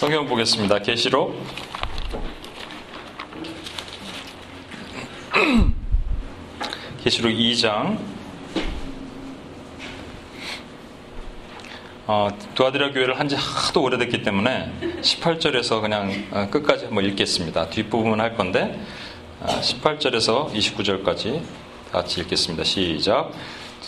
성경 보겠습니다. 계시록 계시록 2장 어, 두아드라 교회를 한 지 하도 오래됐기 때문에 18절에서 그냥 어, 끝까지 한번 읽겠습니다. 뒷부분 할 건데 어, 18절에서 29절까지 같이 읽겠습니다. 시작.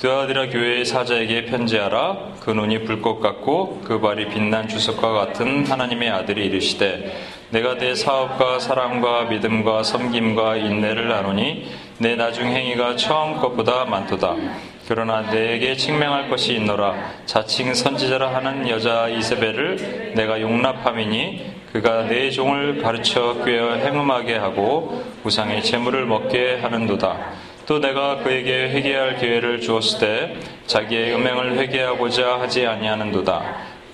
드아디라 교회의 사자에게 편지하라. 그 눈이 불꽃 같고 그 발이 빛난 주석과 같은 하나님의 아들이 이르시되 내가 내 사업과 사랑과 믿음과 섬김과 인내를 나누니 내 나중 행위가 처음 것보다 많도다. 그러나 내게 칭명할 것이 있노라. 자칭 선지자라 하는 여자 이세벨을 내가 용납함이니 그가 내 종을 가르쳐 꿰어 행음하게 하고 우상의 재물을 먹게 하는도다. 또 내가 그에게 회개할 기회를 주었을 때 자기의 음행을 회개하고자 하지 아니하는도다.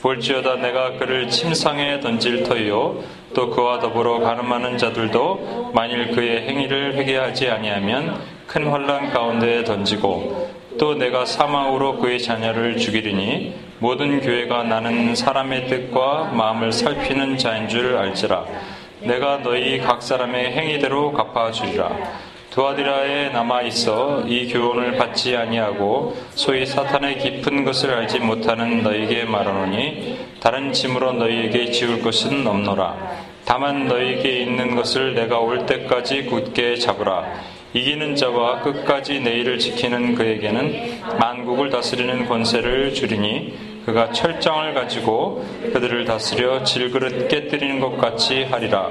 볼지어다 내가 그를 침상에 던질 터이요. 또 그와 더불어 가늠하는 자들도 만일 그의 행위를 회개하지 아니하면 큰 환란 가운데 던지고 또 내가 사망으로 그의 자녀를 죽이리니 모든 교회가 나는 사람의 뜻과 마음을 살피는 자인 줄 알지라. 내가 너희 각 사람의 행위대로 갚아주리라 두아디라에 남아 있어 이 교훈을 받지 아니하고 소위 사탄의 깊은 것을 알지 못하는 너에게 말하노니 다른 짐으로 너희에게 지울 것은 없노라. 다만 너희에게 있는 것을 내가 올 때까지 굳게 잡으라. 이기는 자와 끝까지 내일을 지키는 그에게는 만국을 다스리는 권세를 주리니 그가 철장을 가지고 그들을 다스려 질그릇 깨뜨리는 것 같이 하리라.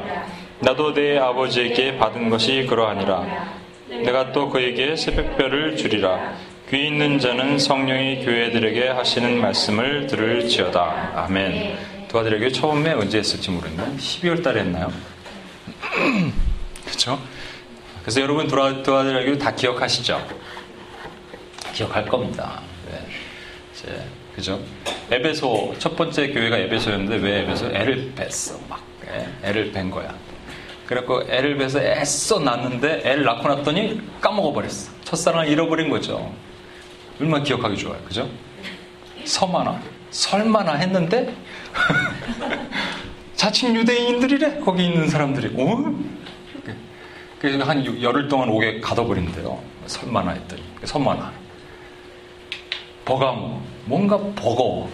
나도 내 아버지에게 받은 것이 그러하니라. 내가 또 그에게 새벽별을 주리라. 귀 있는 자는 성령이 교회들에게 하시는 말씀을 들을지어다. 아멘. 도와드려교 처음에 언제 했을지 모르겠네. 12월 달에 했나요? 그렇죠? 그래서 여러분 도와드려교 다 기억하시죠? 기억할 겁니다. 네. 이제 그죠? 에베소 첫 번째 교회가 에베소였는데 왜 에베소? 애를 뺐어 막 예, 애를 뺀 거야. 그래갖고 애를 뵈서 애써 낳는데 애를 낳고 났더니 까먹어버렸어. 첫사랑을 잃어버린 거죠. 얼마나 기억하기 좋아요. 그죠? 서머나, 설마나 했는데, 자칭 유대인들이래. 거기 있는 사람들이. 어? 그래서 한 열흘 동안 옥에 가둬버린대요. 설마나 했더니. 서머나. 버가모. 뭔가 버거워.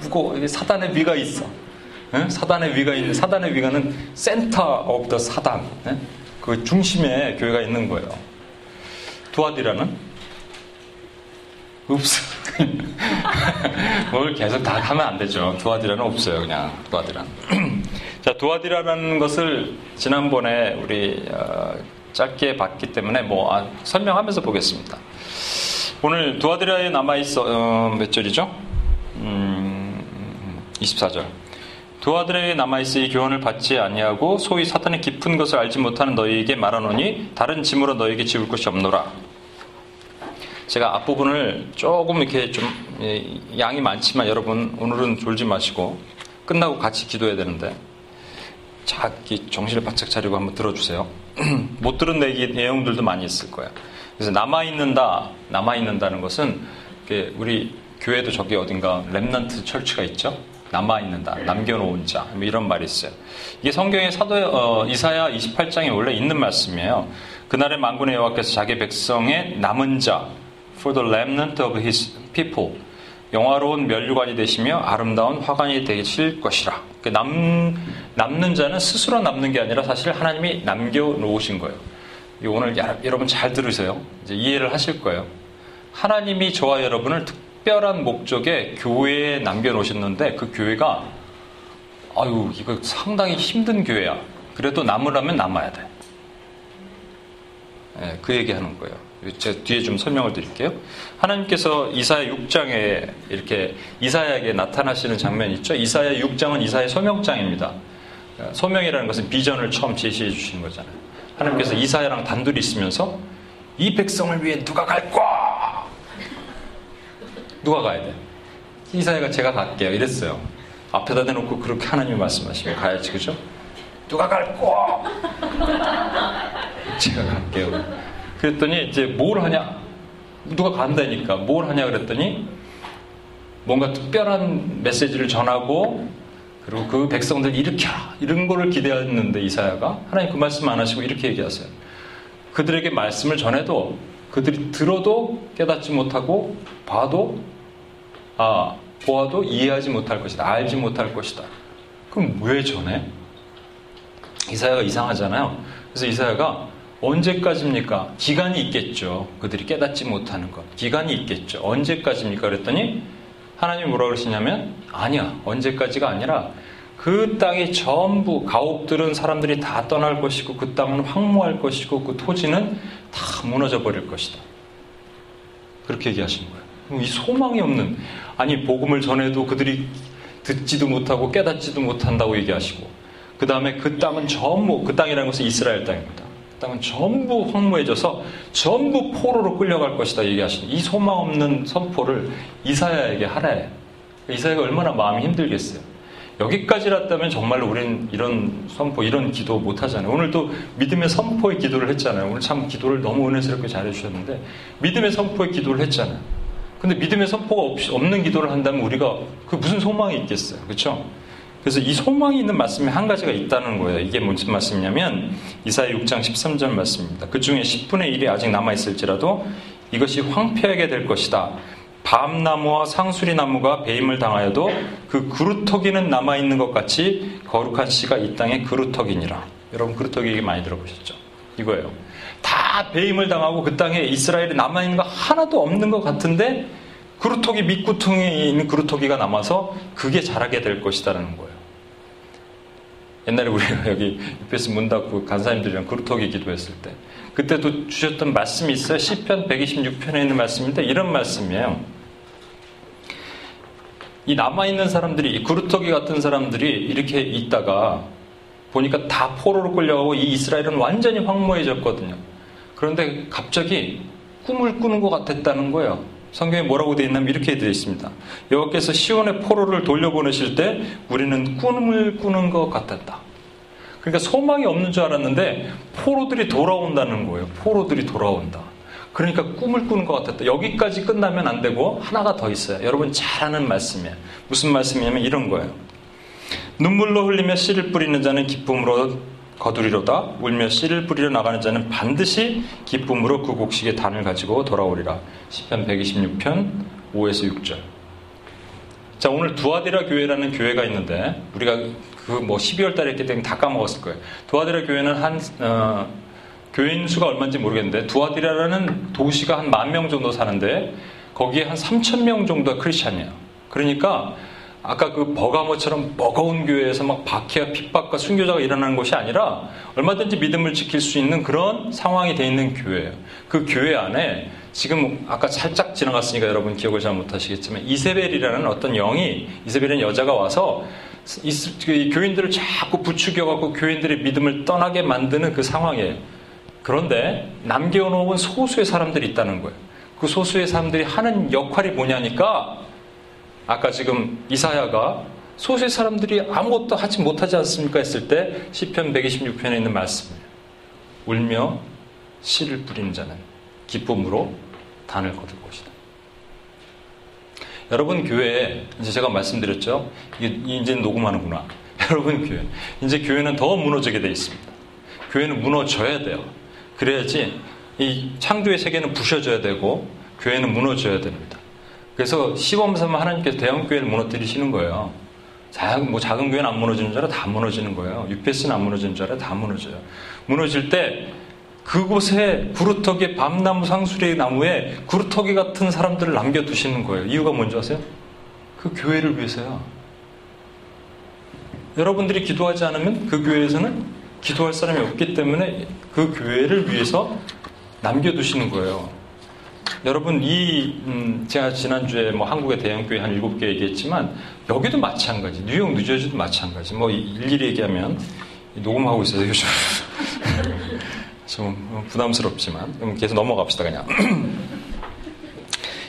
무거워. 사단의 위가 있어. 사단의 위가 있는 사단의 위가는 center of the 사단 그 중심에 교회가 있는 거예요. 두아디라는 없어. 뭘 계속 다 하면 안 되죠. 두아디라는 없어요. 그냥 두아디라는. 자, 두아디라는 것을 지난번에 우리 어, 짧게 봤기 때문에 뭐 아, 설명하면서 보겠습니다. 오늘 두아디라에 남아 있어 어, 몇 절이죠? 음, 24절. 두 아들에게 남아있으이 교훈을 받지 아니하고 소위 사탄의 깊은 것을 알지 못하는 너희에게 말하노니 다른 짐으로 너희에게 지울 것이 없노라. 제가 앞부분을 조금 이렇게 좀 예, 양이 많지만 여러분 오늘은 졸지 마시고 끝나고 같이 기도해야 되는데 자기 정신을 바짝 차리고 한번 들어주세요. 못 들은 내용들도 많이 있을 거예요. 그래서 남아있는다, 남아있는다는 것은 우리 교회도 저기 어딘가 remnant church가 있죠. 남아있는다, 남겨놓은 자, 뭐 이런 말이 있어요. 이게 성경의 사도 어, 이사야 28장에 원래 있는 말씀이에요. 그날의 만군의 여호와께서 자기 백성의 남은 자, for the remnant of his people, 영화로운 멸류관이 되시며 아름다운 화관이 되실 것이라. 그 남, 남는 자는 스스로 남는 게 아니라 사실 하나님이 남겨놓으신 거예요. 오늘 여러분 잘 들으세요. 이제 이해를 하실 거예요. 하나님이 저와 여러분을 특 특별한 목적에 교회에 남겨놓으셨는데 그 교회가 아유 이거 상당히 힘든 교회야. 그래도 남으라면 남아야 돼. 네, 그 얘기하는 거예요. 제가 뒤에 좀 설명을 드릴게요. 하나님께서 이사야 6장에 이렇게 이사야에게 나타나시는 장면 있죠. 이사야 6장은 이사야 소명장입니다. 소명이라는 것은 비전을 처음 제시해 주시는 거잖아요. 하나님께서 이사야랑 단둘이 있으면서 이 백성을 위해 누가 갈 거야? 누가 가야 돼? 이사야가 제가 갈게요. 이랬어요. 앞에다 대놓고 그렇게 하나님 말씀하시면 가야지, 그죠? 누가 갈 거? 제가 갈게요. 그랬더니 이제 뭘 하냐? 누가 간다니까 뭘 하냐 그랬더니 뭔가 특별한 메시지를 전하고 그리고 그 백성들 일으켜라. 이런 거를 기대했는데 이사야가 하나님 그 말씀 안 하시고 이렇게 얘기하세요. 그들에게 말씀을 전해도 그들이 들어도 깨닫지 못하고 봐도 아 보아도 이해하지 못할 것이다. 알지 못할 것이다. 그럼 왜 전해? 이사야가 이상하잖아요. 그래서 이사야가 언제까지입니까? 기간이 있겠죠. 그들이 깨닫지 못하는 것. 기간이 있겠죠. 언제까지입니까? 그랬더니 하나님이 뭐라 그러시냐면 아니야. 언제까지가 아니라 그 땅이 전부 가옥들은 사람들이 다 떠날 것이고 그 땅은 황무할 것이고 그 토지는 다 무너져 버릴 것이다. 그렇게 얘기하시는 거예요. 이 소망이 없는 아니 복음을 전해도 그들이 듣지도 못하고 깨닫지도 못한다고 얘기하시고 그 다음에 그 땅은 전부 그 땅이라는 것은 이스라엘 땅입니다. 그 땅은 전부 황무해져서 전부 포로로 끌려갈 것이다 얘기하시는 이 소망 없는 선포를 이사야에게 하래. 이사야가 얼마나 마음이 힘들겠어요. 여기까지랐다면 정말로 우리는 이런 선포, 이런 기도 못 하잖아요. 오늘도 믿음의 선포의 기도를 했잖아요. 오늘 참 기도를 너무 은혜스럽게 잘해 주셨는데 믿음의 선포의 기도를 했잖아요. 근데 믿음의 선포가 없, 없는 기도를 한다면 우리가 그 무슨 소망이 있겠어요. 그렇죠? 그래서 이 소망이 있는 말씀이 한 가지가 있다는 거예요. 이게 무슨 말씀이냐면 이사야 6장 13절 말씀입니다. 그 중에 10분의 1이 아직 남아 있을지라도 이것이 황폐하게 될 것이다. 밤나무와 상수리 나무가 배임을 당하여도 그 그루터기는 남아 있는 것 같이 거룩한 씨가 이 땅에 그루터기니라. 여러분 그루터기 얘기 많이 들어보셨죠? 이거예요. 다 배임을 당하고 그 땅에 이스라엘이 남아 있는 거 하나도 없는 것 같은데 그루터기 밑구퉁에 있는 그루터기가 남아서 그게 자라게 될 것이다라는 거예요. 옛날에 우리가 여기 UPS 문 닫고 간사님들이랑 그루터기 기도했을 때 그때도 주셨던 말씀이 있어요. 시편 126편에 있는 말씀인데 이런 말씀이에요. 이 남아있는 사람들이, 이 그루터기 같은 사람들이 이렇게 있다가 보니까 다 포로로 끌려가고 이 이스라엘은 완전히 황무해졌거든요. 그런데 갑자기 꿈을 꾸는 것 같았다는 거예요. 성경에 뭐라고 되어 있냐면 이렇게 되어 있습니다. 여호와께서 시온의 포로를 돌려보내실 때 우리는 꿈을 꾸는 것 같았다. 그러니까 소망이 없는 줄 알았는데 포로들이 돌아온다는 거예요. 포로들이 돌아온다. 그러니까 꿈을 꾸는 것 같았다. 여기까지 끝나면 안 되고 하나가 더 있어요. 여러분 잘 아는 말씀이에요. 무슨 말씀이냐면 이런 거예요. 눈물로 흘리며 씨를 뿌리는 자는 기쁨으로 거두리로다. 울며 씨를 뿌리러 나가는 자는 반드시 기쁨으로 그 곡식의 단을 가지고 돌아오리라. 10편 126편 5에서 6절. 자, 오늘 두아디라 교회라는 교회가 있는데 우리가 그 뭐 12월 달에 했기 때문에 다 까먹었을 거예요. 두아디라 교회는 한 어, 교인 수가 얼마인지 모르겠는데 두아디라라는 도시가 한 만 명 정도 사는데 거기에 한 3천 명 정도가 크리스찬이에요. 그러니까 아까 그 버가모처럼 버거운 교회에서 막 박해와 핍박과 순교자가 일어나는 것이 아니라 얼마든지 믿음을 지킬 수 있는 그런 상황이 돼 있는 교회예요. 그 교회 안에 지금 아까 살짝 지나갔으니까 여러분 기억을 잘 못하시겠지만 이세벨이라는 어떤 영이 이세벨이라는 여자가 와서 그 교인들을 자꾸 부추겨갖고 교인들의 믿음을 떠나게 만드는 그 상황이에요. 그런데 남겨놓은 소수의 사람들이 있다는 거예요. 그 소수의 사람들이 하는 역할이 뭐냐니까 아까 지금 이사야가 소수의 사람들이 아무것도 하지 못하지 않습니까 했을 때 시편 126편에 있는 말씀이에요. 울며 씨를 뿌리는 자는 기쁨으로 단을 거둘 것이다. 여러분 교회에 이제 제가 말씀드렸죠. 이제 녹음하는구나. 여러분 교회 이제 교회는 더 무너지게 돼 있습니다. 교회는 무너져야 돼요. 그래야지 이 창조의 세계는 부셔져야 되고 교회는 무너져야 됩니다. 그래서 시범 삼아 하나님께서 대형 교회를 무너뜨리시는 거예요. 작은, 뭐 작은 교회는 안 무너지는 줄 알아 다 무너지는 거예요. UPS는 안 무너지는 줄 알아 다 무너져요. 무너질 때 그곳에 구루터기 밤나무 상수리 나무에 구루터기 같은 사람들을 남겨두시는 거예요. 이유가 뭔지 아세요? 그 교회를 위해서요. 여러분들이 기도하지 않으면 그 교회에서는 기도할 사람이 없기 때문에 그 교회를 위해서 남겨두시는 거예요. 여러분, 이, 음, 제가 지난주에 뭐 한국의 대형교회 한 7개 얘기했지만, 여기도 마찬가지. 뉴욕, 뉴저지도 마찬가지. 뭐, 일일이 얘기하면, 녹음하고 있어서 요즘. 좀 부담스럽지만, 계속 넘어갑시다, 그냥.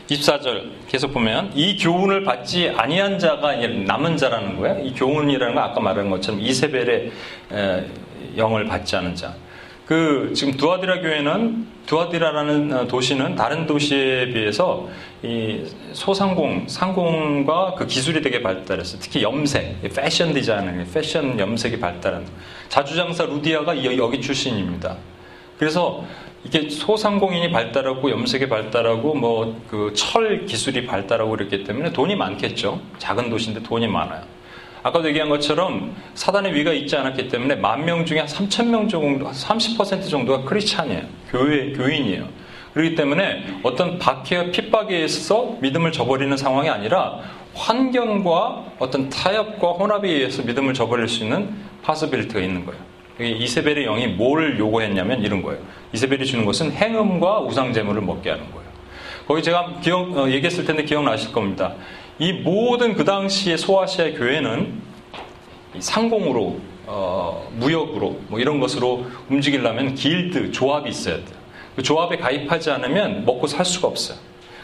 24절 계속 보면 이 교훈을 받지 아니한 자가 남은 자라는 거예요. 이 교훈이라는 건 아까 말한 것처럼 이세벨의 영을 받지 않은 자. 그 지금 두아디라 교회는 두아디라라는 어, 도시는 다른 도시에 비해서 이 소상공, 상공과 그 기술이 되게 발달했어요. 특히 염색, 패션 디자인, 패션 염색이 발달한 자주장사 루디아가 여기 출신입니다. 그래서 이게 소상공인이 발달하고 염색이 발달하고 뭐 그 철 기술이 발달하고 그랬기 때문에 돈이 많겠죠. 작은 도시인데 돈이 많아요. 아까도 얘기한 것처럼 사단의 위가 있지 않았기 때문에 만 명 중에 한 3천 명 정도, 30% 정도가 크리스찬이에요. 교회, 교인이에요. 그렇기 때문에 어떤 박해와 핍박에 의해서 믿음을 저버리는 상황이 아니라 환경과 어떤 타협과 혼합에 의해서 믿음을 저버릴 수 있는 파스빌리티가 있는 거예요. 이세벨의 영이 뭘 요구했냐면 이런 거예요. 이세벨이 주는 것은 행음과 우상 제물을 먹게 하는 거예요. 거기 제가 기억, 어, 얘기했을 텐데 기억나실 겁니다. 이 모든 그 당시의 소아시아 교회는 상공으로 어, 무역으로 뭐 이런 것으로 움직이려면 길드 조합이 있어야 돼요. 그 조합에 가입하지 않으면 먹고 살 수가 없어요.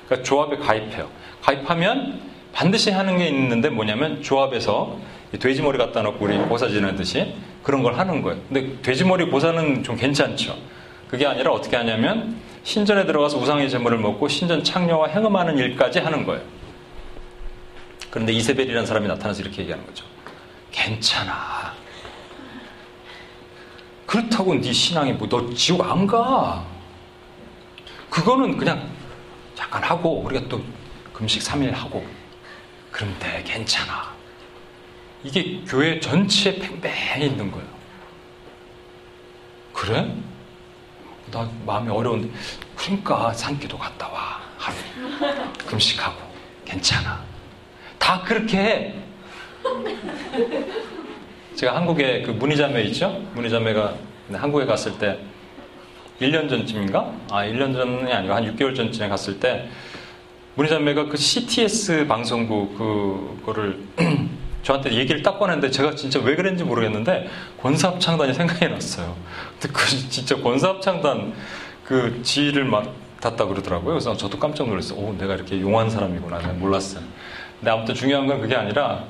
그러니까 조합에 가입해요. 가입하면 반드시 하는 게 있는데 뭐냐면 조합에서 돼지머리 갖다 놓고 우리 고사 지내듯이 그런 걸 하는 거예요. 근데 돼지머리 고사는 좀 괜찮죠. 그게 아니라 어떻게 하냐면 신전에 들어가서 우상의 제물을 먹고 신전 창녀와 행음하는 일까지 하는 거예요. 그런데 이세벨이라는 사람이 나타나서 이렇게 얘기하는 거죠. 괜찮아. 그렇다고 네 신앙이 뭐 너 지옥 안 가. 그거는 그냥 잠깐 하고 우리가 또 금식 3일 하고 그럼 돼 괜찮아. 이게 교회 전체에 팽팽히 있는 거예요. 그래? 나 마음이 어려운데 그러니까 산기도 갔다 와 하루 금식하고 괜찮아. 다 그렇게 해. 제가 한국에 그 문희자매 있죠? 문희자매가 한국에 갔을 때 1년 전쯤인가? 아, 1년 전이 아니고 한 6개월 전쯤에 갔을 때 문희자매가 그 CTS 방송국 그거를 저한테 얘기를 딱 꺼냈는데 제가 진짜 왜 그랬는지 모르겠는데 권사합 창단이 생각이 났어요. 근데 그 진짜 권사합 창단 그 지휘를 맡았다 그러더라고요. 그래서 저도 깜짝 놀랐어요. 오, 내가 이렇게 용한 사람이구나. 몰랐어요. 근데 아무튼 중요한 건 그게 아니라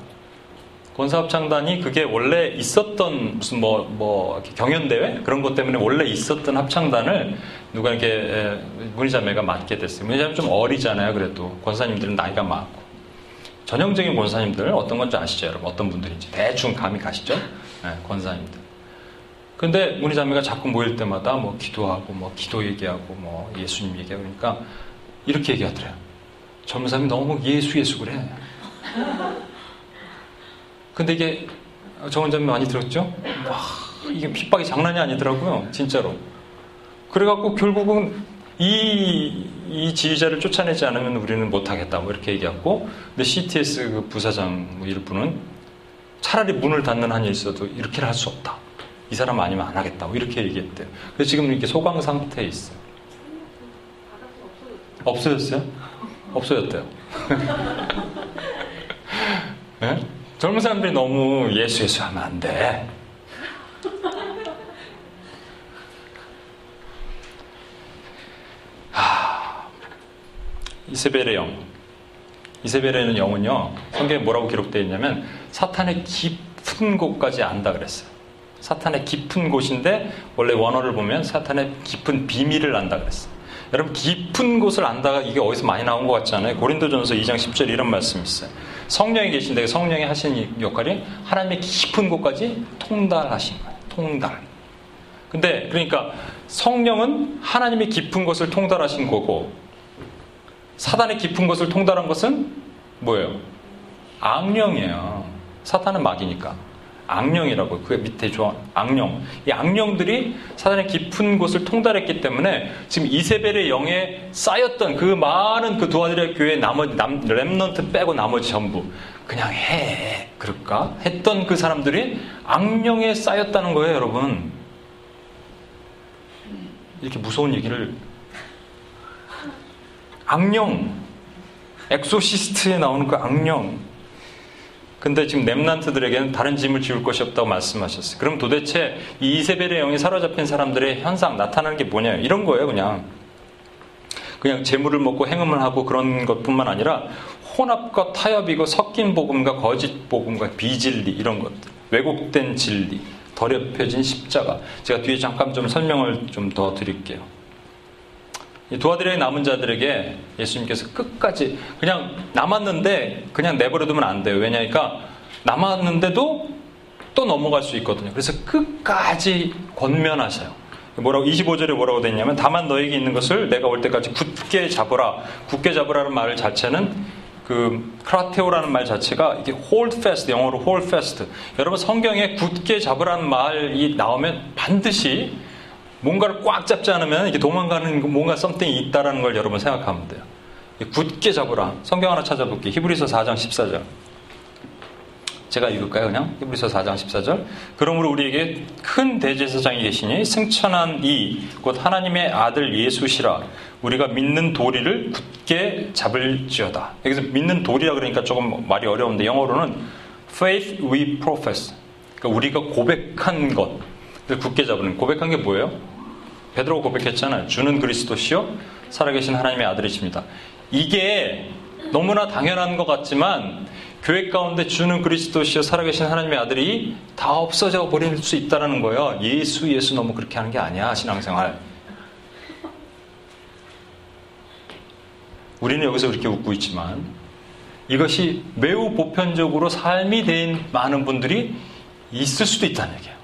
권사합창단이 그게 원래 있었던 무슨 뭐, 뭐, 경연대회? 그런 것 때문에 원래 있었던 합창단을 누가 이렇게 문희자매가 맡게 됐어요. 문희자매 좀 어리잖아요. 그래도 권사님들은 나이가 많고. 전형적인 권사님들 어떤 건지 아시죠? 여러분? 어떤 분들인지. 대충 감이 가시죠? 네, 권사님들. 근데 문희자매가 자꾸 모일 때마다 뭐 기도하고 뭐 기도 얘기하고 뭐 예수님 얘기하고 그러니까 이렇게 얘기하더래요. 젊은 사람이 너무 예수 예수 그래. 근데 이게 정원장님 많이 들었죠? 와, 이게 핍박이 장난이 아니더라고요. 진짜로. 그래갖고 결국은 이, 이 지휘자를 쫓아내지 않으면 우리는 못하겠다. 뭐 이렇게 얘기하고. 근데 CTS 그 부사장 뭐 이분은 차라리 문을 닫는 한이 있어도 이렇게는 할수 없다. 이 사람 아니면 안 하겠다. 뭐 이렇게 얘기했대요. 그래서 지금 이렇게 소강 상태에 있어요. 없어졌어요? 없어졌대요. 네? 젊은 사람들이 너무 예수 예수 하면 안 돼. 하, 이세벨의 영. 이세벨의 영은요, 성경에 뭐라고 기록되어 있냐면, 사탄의 깊은 곳까지 안다 그랬어요. 사탄의 깊은 곳인데, 원래 원어를 보면 사탄의 깊은 비밀을 안다 그랬어요. 여러분 깊은 곳을 안다가 이게 어디서 많이 나온 것 같잖아요. 고린도전서 2장 10절 이런 말씀이 있어요. 성령이 계신데 성령이 하시는 역할이 하나님의 깊은 곳까지 통달하신 거예요. 통달. 근데 그러니까 성령은 하나님의 깊은 곳을 통달하신 거고 사단의 깊은 곳을 통달한 것은 뭐예요? 악령이에요. 사탄은 막이니까. 악령이라고 그 밑에 조 악령. 이 악령들이 사단의 깊은 곳을 통달했기 때문에 지금 이세벨의 영에 쌓였던 그 많은 그 두아들의 교회 나머지 남, 렘넌트 빼고 나머지 전부. 그냥 해. 그럴까? 했던 그 사람들이 악령에 씌였다는 거예요 여러분. 이렇게 무서운 얘기를. 악령. 엑소시스트에 나오는 그 악령 근데 지금 remnant들에게는 다른 짐을 지울 것이 없다고 말씀하셨어요. 그럼 도대체 이 이세벨의 영이 사로잡힌 사람들의 현상 나타나는 게 뭐냐? 이런 거예요, 그냥. 그냥 재물을 먹고 행음을 하고 그런 것뿐만 아니라 혼합과 타협이고 섞인 복음과 거짓 복음과 비진리 이런 것들, 왜곡된 진리, 더럽혀진 십자가. 제가 뒤에 잠깐 좀 설명을 좀 더 드릴게요. 도와드려야 남은 자들에게 예수님께서 끝까지 그냥 남았는데 그냥 내버려두면 안 돼요. 왜냐니까 남았는데도 또 넘어갈 수 있거든요. 그래서 끝까지 권면하세요. 뭐라고 25절에 뭐라고 됐냐면 다만 너에게 있는 것을 내가 올 때까지 굳게 잡으라. 굳게 잡으라는 말 자체는 그 크라테오라는 말 자체가 이게 hold fast 영어로 hold fast. 여러분 성경에 굳게 잡으라는 말이 나오면 반드시 뭔가를 꽉 잡지 않으면 이게 도망가는 뭔가 썸띵이 있다라는 걸 여러분 생각하면 돼요. 굳게 잡으라. 성경 하나 찾아볼게요. 히브리서 4장 14절. 제가 읽을까요, 그냥? 히브리서 4장 14절. 그러므로 우리에게 큰 대제사장이 계시니 승천한 이, 곧 하나님의 아들 예수시라. 우리가 믿는 도리를 굳게 잡을지어다. 여기서 믿는 도리라 그러니까 조금 말이 어려운데 영어로는 faith we profess. 그러니까 우리가 고백한 것. 굳게 잡는. 고백한 게 뭐예요? 베드로가 고백했잖아요. 주는 그리스도시요 살아계신 하나님의 아들이십니다. 이게 너무나 당연한 것 같지만 교회 가운데 주는 그리스도시여 살아계신 하나님의 아들이 다 없어져 버릴 수 있다는 거예요. 예수 예수 너무 그렇게 하는 게 아니야 신앙생활. 우리는 여기서 이렇게 웃고 있지만 이것이 매우 보편적으로 삶이 된 많은 분들이 있을 수도 있다는 얘기예요.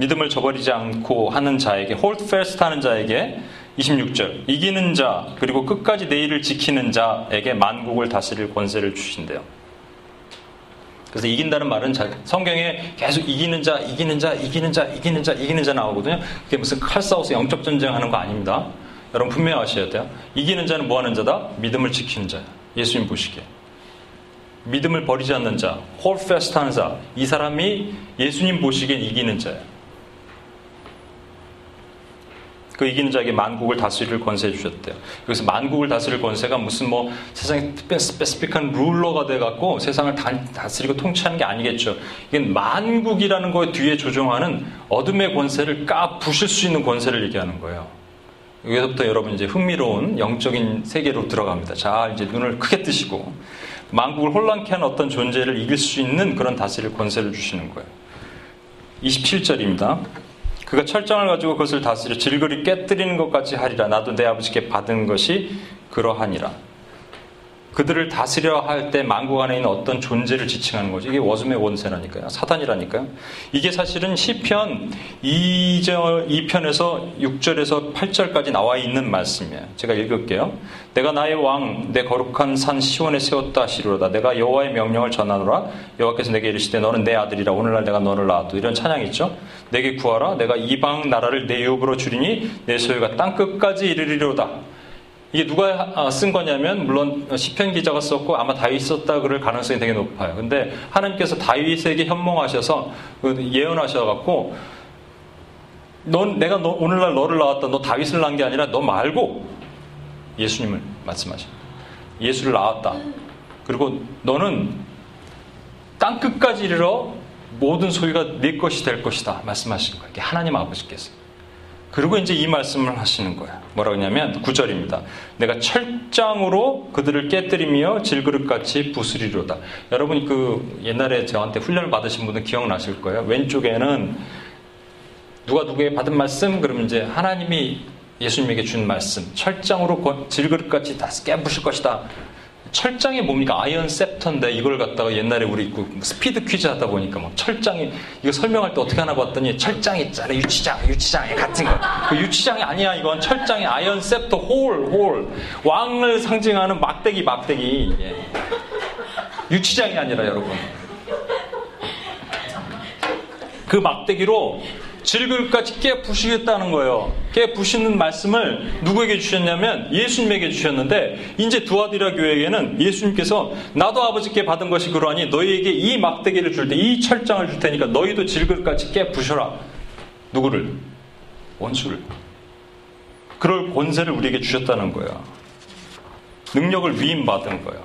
믿음을 저버리지 않고 하는 자에게 hold fast 하는 자에게 26절 이기는 자 그리고 끝까지 내 일을 지키는 자에게 만국을 다스릴 권세를 주신대요. 그래서 이긴다는 말은 성경에 계속 이기는 자, 이기는 자, 이기는 자, 이기는 자, 이기는 자 나오거든요. 그게 무슨 칼 싸워서 영적 전쟁하는 거 아닙니다. 여러분 분명히 아셔야 돼요. 이기는 자는 뭐 하는 자다? 믿음을 지키는 자야. 예수님 보시기에. 믿음을 버리지 않는 자, hold fast 하는 자, 이 사람이 예수님 보시기엔 이기는 자야. 그 이기는 자에게 만국을 다스릴 권세 주셨대요. 그래서 만국을 다스릴 권세가 무슨 뭐 세상에 스페시픽한 룰러가 돼갖고 세상을 다 스리고 통치하는 게 아니겠죠. 이게 만국이라는 거에 뒤에 조종하는 어둠의 권세를 까 부실 수 있는 권세를 얘기하는 거예요. 여기서부터 여러분 이제 흥미로운 영적인 세계로 들어갑니다. 자, 이제 눈을 크게 뜨시고 만국을 혼란케 하는 어떤 존재를 이길 수 있는 그런 다스릴 권세를 주시는 거예요. 27절입니다. 그가 철장을 가지고 그것을 다스려 질거리 깨뜨리는 것까지 하리라. 나도 내 아버지께 받은 것이 그러하니라. 그들을 다스려 할 때 만국 안에 있는 어떤 존재를 지칭하는 거죠. 이게 워즘의 원세라니까요. 사단이라니까요. 이게 사실은 시편 2절, 2편에서 6절에서 8절까지 나와 있는 말씀이에요. 제가 읽을게요. 내가 나의 왕, 내 거룩한 산 시온에 세웠다 하시로다. 내가 여호와의 명령을 전하노라. 여호와께서 내게 이르시되 너는 내 아들이라. 오늘날 내가 너를 낳았도. 이런 찬양 있죠. 내게 구하라. 내가 이방 나라를 내 유업으로 주리니 내 소유가 땅 끝까지 이르리로다. 이게 누가 아, 쓴 거냐면 물론 시편 기자가 썼고 아마 다윗 썼다 그럴 가능성이 되게 높아요. 근데 하나님께서 다윗에게 현몽하셔서 그 예언하셔 갖고 넌 내가 너, 오늘날 너를 낳았다. 너 다윗을 낳은 게 아니라 너 말고 예수님을 말씀하십니다. 예수를 낳았다. 그리고 너는 땅 끝까지 이르러 모든 소유가 네 것이 될 것이다. 말씀하신 거예요. 하나님 아버지께서. 그리고 이제 이 말씀을 하시는 거예요. 뭐라고 하냐면 9절입니다. 내가 철장으로 그들을 깨뜨리며 질그릇같이 부수리로다. 여러분이 그 옛날에 저한테 훈련을 받으신 분들 기억나실 거예요. 왼쪽에는 누가 누구에게 받은 말씀 그러면 이제 하나님이 예수님에게 준 말씀 철장으로 질그릇같이 다 깨부실 것이다. 철장이 뭡니까? iron scepter인데 이걸 갖다가 옛날에 우리 그 스피드 퀴즈 하다 보니까 막 철장이 이거 설명할 때 어떻게 하나 봤더니 철장 있잖아 유치장 유치장에 같은 거. 그 유치장이 아니야 이건 철장이 iron scepter 홀 홀. 왕을 상징하는 막대기 막대기. 예. 유치장이 아니라 여러분. 그 막대기로 질글까지 깨 부시겠다는 거예요. 깨 부시는 말씀을 누구에게 주셨냐면 예수님에게 주셨는데 이제 두아디라 교회에게는 예수님께서 나도 아버지께 받은 것이 그러하니 너희에게 이 막대기를 줄 때 이 철장을 줄 테니까 너희도 질글까지 깨 부셔라. 누구를? 원수를. 그럴 권세를 우리에게 주셨다는 거예요. 능력을 위임받은 거예요.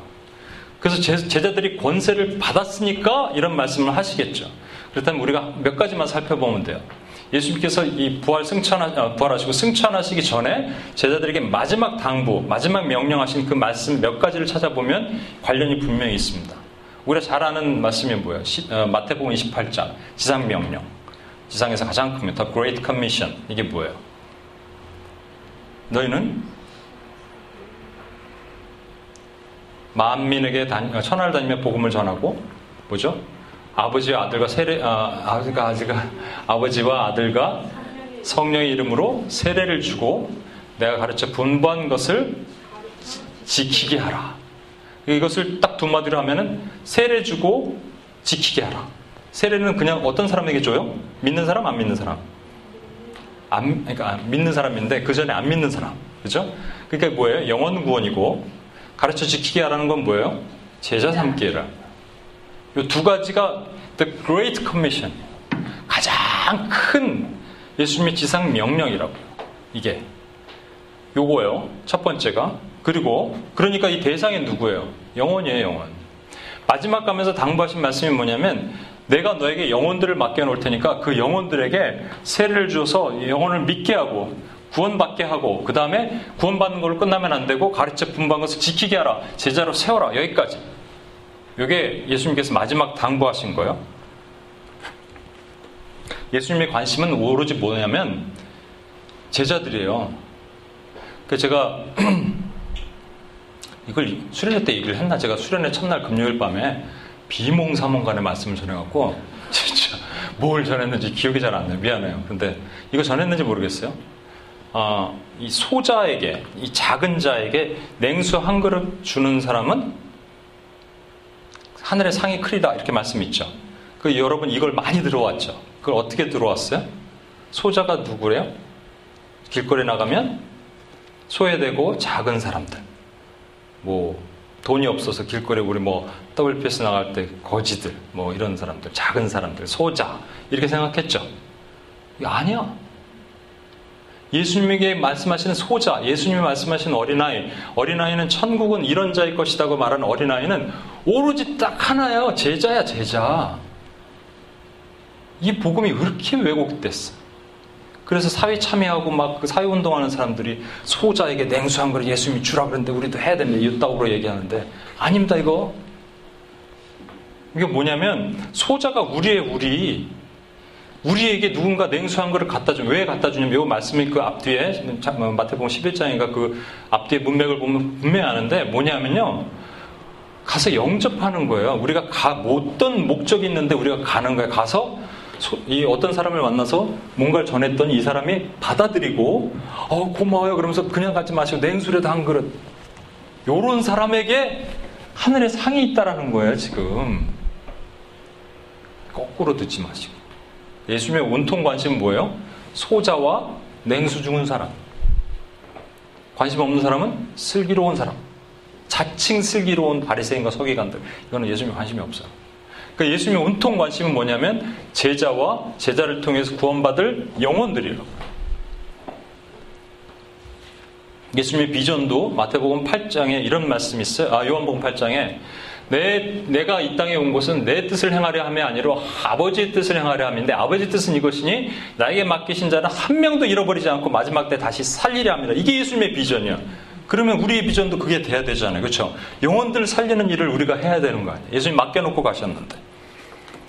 그래서 제자들이 권세를 받았으니까 이런 말씀을 하시겠죠. 그렇다면 우리가 몇 가지만 살펴보면 돼요. 예수님께서 이 부활 승천하, 어, 부활하시고 승천하시기 전에 제자들에게 마지막 당부, 마지막 명령하신 그 말씀 몇 가지를 찾아보면 관련이 분명히 있습니다. 우리가 잘 아는 말씀이 뭐예요? 시, 어, 마태복음 28장 지상 명령. 지상에서 가장 큽니다. The Great Commission. 이게 뭐예요? 너희는 만민에게 어, 천하를 다니며 복음을 전하고 뭐죠? 아버지와 아들과 세례 아, 아버지가 아들가 아버지와 아들과 성령의 이름으로 세례를 주고 내가 가르쳐 분부한 것을 지키게 하라. 이것을 딱 두 마디로 하면은 세례 주고 지키게 하라. 세례는 그냥 어떤 사람에게 줘요? 믿는 사람, 안 믿는 사람? 안, 그러니까 믿는 사람인데 그 전에 안 믿는 사람. 그죠? 그러니까 뭐예요? 영원 구원이고 가르쳐 지키게 하라는 건 뭐예요? 제자 삼기 해라. 이 두 가지가 The Great Commission. 가장 큰 예수님의 지상 명령이라고요. 이게. 요거예요. 첫 번째가. 그리고 그러니까 이 대상이 누구예요? 영혼이에요, 영혼. 마지막 가면서 당부하신 말씀이 뭐냐면 내가 너에게 영혼들을 맡겨놓을 테니까 그 영혼들에게 세례를 주어서 영혼을 믿게 하고 구원받게 하고 그 다음에 구원받는 걸로 끝나면 안 되고 가르쳐 것을 지키게 하라 제자로 세워라 여기까지 이게 예수님께서 마지막 당부하신 거예요 예수님의 관심은 오로지 뭐냐면 제자들이에요 그 제가 이걸 수련회 때 얘기를 했나 제가 수련회 첫날 금요일 밤에 비몽사몽간의 말씀을 전해갖고 진짜 뭘 전했는지 기억이 잘 안 나요. 미안해요. 근데 이거 전했는지 모르겠어요. 어, 이 소자에게 이 작은 자에게 냉수 한 그릇 주는 사람은 하늘의 상이 크리다 이렇게 말씀 있죠. 그 여러분 이걸 많이 들어왔죠. 그걸 어떻게 들어왔어요? 소자가 누구래요? 길거리 나가면 소외되고 작은 사람들. 뭐 돈이 없어서 길거리에 우리 뭐 WPS 나갈 때 거지들 뭐 이런 사람들 작은 사람들 소자 이렇게 생각했죠. 아니야. 예수님에게 말씀하시는 소자, 예수님이 말씀하시는 어린아이, 어린아이는 천국은 이런 자일 것이라고 말하는 어린아이는 오로지 딱 하나예요. 제자야, 제자. 이 복음이 그렇게 왜곡됐어. 그래서 사회 참여하고 막 그 사회 운동하는 사람들이 소자에게 냉수한 걸 예수님이 주라 그랬는데 우리도 해야 되는데 이따구로 얘기하는데 아닙니다 이거 이게 뭐냐면 소자가 우리의 우리 우리에게 누군가 냉수한 거를 갖다 주면 왜 갖다 주냐면 이 말씀이 그 앞뒤에 뭐 마태복음 11장인가 그 앞뒤에 문맥을 보면 분명히 아는데 뭐냐면요. 가서 영접하는 거예요. 우리가 가, 어떤 목적이 있는데 우리가 가는 거예요. 가서 이 어떤 사람을 만나서 뭔가를 전했더니 이 사람이 받아들이고 어 고마워요. 그러면서 그냥 가지 마시고 냉수라도 한 그릇. 요런 사람에게 하늘에 상이 있다라는 거예요 지금. 거꾸로 듣지 마시고 예수님의 온통 관심은 뭐예요? 소자와 냉수 죽은 사람 관심 없는 사람은 슬기로운 사람 자칭 슬기로운 바리새인과 서기관들 이거는 예수님 관심이 없어요 그러니까 예수님의 온통 관심은 뭐냐면 제자와 제자를 통해서 구원받을 영혼들이라고. 예수님의 비전도 마태복음 8장에 이런 말씀이 있어요. 아, 요한복음 8장에 내, 내가 이 땅에 온 것은 내 뜻을 행하려 함이 아니라 아버지의 뜻을 행하려 함인데 아버지 뜻은 이것이니 나에게 맡기신 자는 한 명도 잃어버리지 않고 마지막 때 다시 살리려 합니다. 이게 예수님의 비전이야. 그러면 우리의 비전도 그게 돼야 되잖아요. 그렇죠? 영혼들 살리는 일을 우리가 해야 되는 거 아니에요. 예수님 맡겨놓고 가셨는데.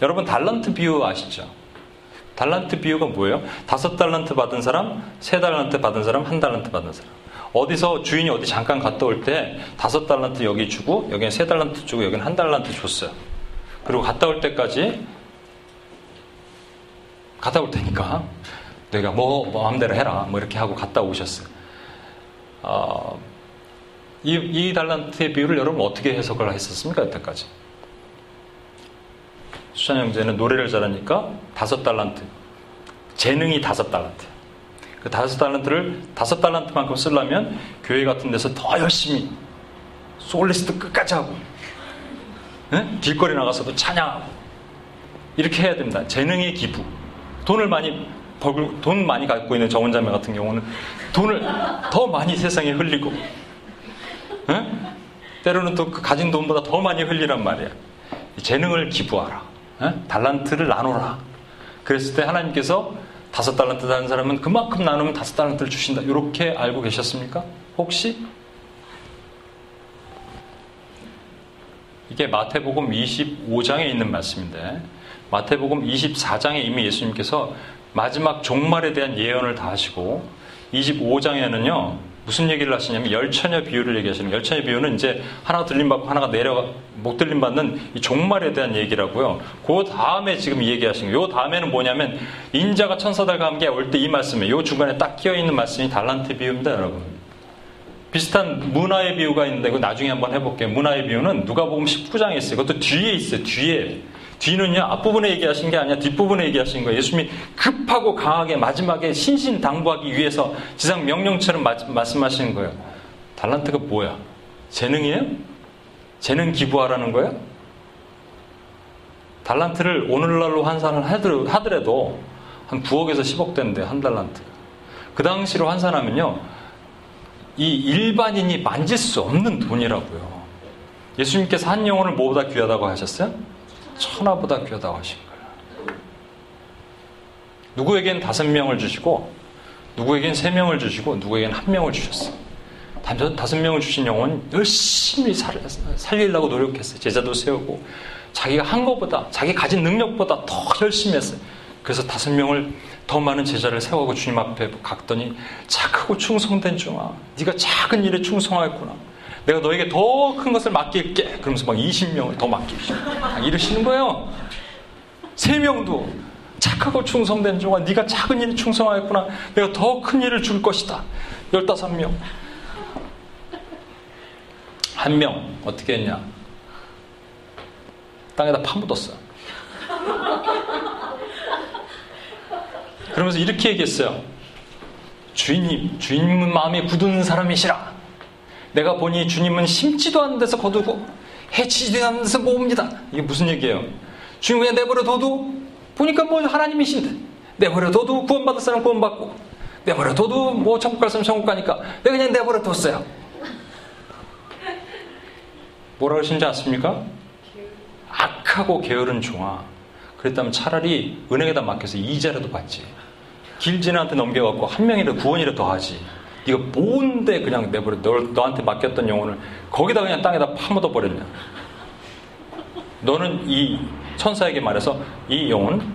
여러분 달란트 비유 아시죠? 달란트 비유가 뭐예요? 다섯 달란트 받은 사람, 세 달란트 받은 사람, 한 달란트 받은 사람. 어디서 주인이 어디 잠깐 갔다 올 때 다섯 달란트 여기 주고 여기는 세 달란트 주고 여기는 한 달란트 줬어요. 그리고 갔다 올 때까지 갔다 올 테니까 내가 뭐, 뭐 마음대로 해라 뭐 이렇게 하고 갔다 오셨어요. 어, 이, 이 달란트의 비유를 여러분 어떻게 해석을 했었습니까? 여태까지? 수찬 형제는 노래를 잘하니까 다섯 달란트. 재능이 다섯 달란트. 그 다섯 달란트를 다섯 달란트만큼 쓰려면 교회 같은 데서 더 열심히 솔리스트 끝까지 하고 네? 길거리 나가서도 찬양하고 이렇게 해야 됩니다. 재능의 기부. 돈을 많이 벌, 돈 많이 갖고 있는 정원자매 같은 경우는 돈을 더 많이 세상에 흘리고 네? 때로는 또 그 가진 돈보다 더 많이 흘리란 말이야. 재능을 기부하라. 달란트를 나눠라. 그랬을 때 하나님께서 다섯 달란트 다는 사람은 그만큼 나누면 다섯 달란트를 주신다. 이렇게 알고 계셨습니까? 혹시? 이게 마태복음 25장에 있는 말씀인데 마태복음 24장에 이미 예수님께서 마지막 종말에 대한 예언을 다 하시고 25장에는요 무슨 얘기를 하시냐면 열처녀 비유를 얘기하시는 열처녀 비유는 이제 하나가 들림 받고 하나가 내려 못 들림 받는 이 종말에 대한 얘기라고요. 그 다음에 지금 얘기하신 거요 다음에는 뭐냐면 인자가 천사들과 함께 올 때 이 말씀에 요 중간에 딱 끼어 있는 말씀이 달란트 비유입니다, 여러분. 비슷한 문화의 비유가 있는데 이거 나중에 한번 해볼게요. 문화의 비유는 누가복음 19장에 있어요. 이것도 뒤에 있어요. 뒤에. 뒤는요 앞부분에 얘기하신 게 아니라 뒷부분에 얘기하신 거예요. 예수님이 급하고 강하게 마지막에 신신당부하기 위해서 지상 명령처럼 마, 말씀하시는 거예요. 달란트가 뭐야? 재능이에요? 재능 기부하라는 거예요? 달란트를 오늘날로 환산을 하더라도 한 9억에서 10억 된대 한 달란트. 그 당시로 환산하면요 이 일반인이 만질 수 없는 돈이라고요. 예수님께서 한 영혼을 뭐보다 귀하다고 하셨어요? 천하보다 귀하다고 하신 거예요. 누구에겐 다섯 명을 주시고 누구에겐 세 명을 주시고 누구에겐 한 명을 주셨어요. 다섯 명을 주신 영혼 열심히 살, 살리려고 노력했어요. 제자도 세우고 자기가 한 것보다 자기 가진 능력보다 더 열심히 했어요. 그래서 다섯 명을 더 많은 제자를 세우고 주님 앞에 갔더니 착하고 충성된 종아 네가 작은 일에 충성하였구나. 내가 너에게 더 큰 것을 맡길게. 그러면서 막 20명을 더 맡기시고 이러시는 거예요. 세 명도 착하고 충성된 종아 네가 작은 일에 충성하였구나. 내가 더 큰 일을 줄 것이다. 15명. 한 명 어떻게 했냐? 땅에다 파묻었어. 그러면서 이렇게 얘기했어요. 주인님, 주인님은 마음이 굳은 사람이시라. 내가 보니 주님은 심지도 않는 데서 거두고 해치지도 않는 데서 모읍니다. 이게 무슨 얘기예요? 주님 그냥 내버려 둬도 보니까 뭐 하나님이신데 내버려 둬도 구원받을 사람 구원받고 내버려 둬도 뭐 천국 갈 사람 천국 가니까 내가 그냥 내버려 뒀어요. 뭐라 그러신지 아십니까? 악하고 게으른 종아. 그랬다면 차라리 은행에다 맡겨서 이자라도 받지. 길진한테 넘겨갖고 한 명이라도 구원이라도 더 하지. 네가 뭔데 그냥 내버려 너, 너한테 맡겼던 영혼을 거기다 그냥 땅에다 파묻어 버렸냐? 너는 이 천사에게 말해서 이 영혼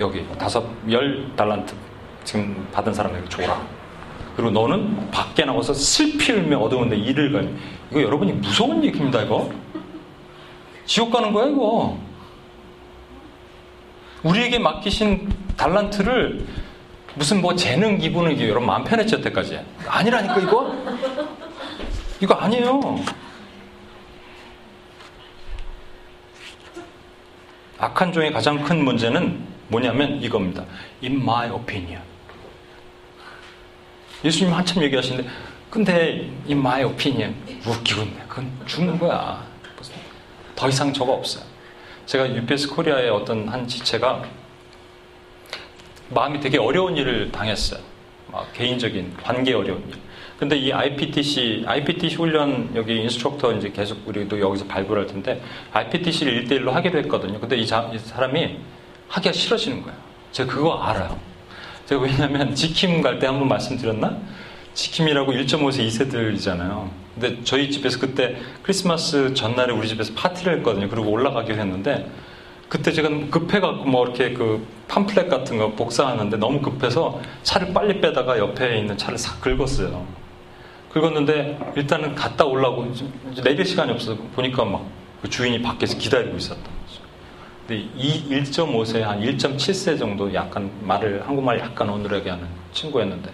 여기 다섯 열 달란트 지금 받은 사람에게 줘라. 그리고 너는 밖에 나가서 슬피 울며 어두운데 일을 가니 이거 여러분이 무서운 얘기입니다 이거. 지옥 가는 거야 이거. 우리에게 맡기신 달란트를 무슨 뭐 재능 기분을 여러분 마음 편했지 여태까지? 아니라니까 이거? 이거 아니에요. 악한 종의 가장 큰 문제는 뭐냐면 이겁니다. In my opinion. 예수님 한참 얘기하시는데 근데 in my opinion 웃기고 있네 그건 죽는 거야. 더 이상 저거 없어요. 제가 UPS 코리아의 어떤 한 지체가 마음이 되게 어려운 일을 당했어요. 막 개인적인 관계 어려운 일. 근데 이 IPTC, IPTC 훈련 여기 instructor 이제 계속 우리도 여기서 발굴할 텐데 IPTC를 1대1로 하기로 했거든요. 근데 이, 자, 이 사람이 하기가 싫어지는 거예요. 제가 그거 알아요. 제가 왜냐면 지킴 갈 때 한 번 말씀드렸나? 지킴이라고 1.5세 2세들이잖아요. 근데 저희 집에서 그때 크리스마스 전날에 우리 집에서 파티를 했거든요. 그리고 올라가기로 했는데 그때 제가 급해갖고 뭐 이렇게 그 팜플렛 같은 거 복사하는데 너무 급해서 차를 빨리 빼다가 옆에 있는 차를 싹 긁었어요. 긁었는데 일단은 갔다 올라고 내릴 시간이 없어서 보니까 막 그 주인이 밖에서 기다리고 거죠. 근데 이 1.5세 한 1.7세 정도 약간 말을 한국말 약간 어눌하게 하는 친구였는데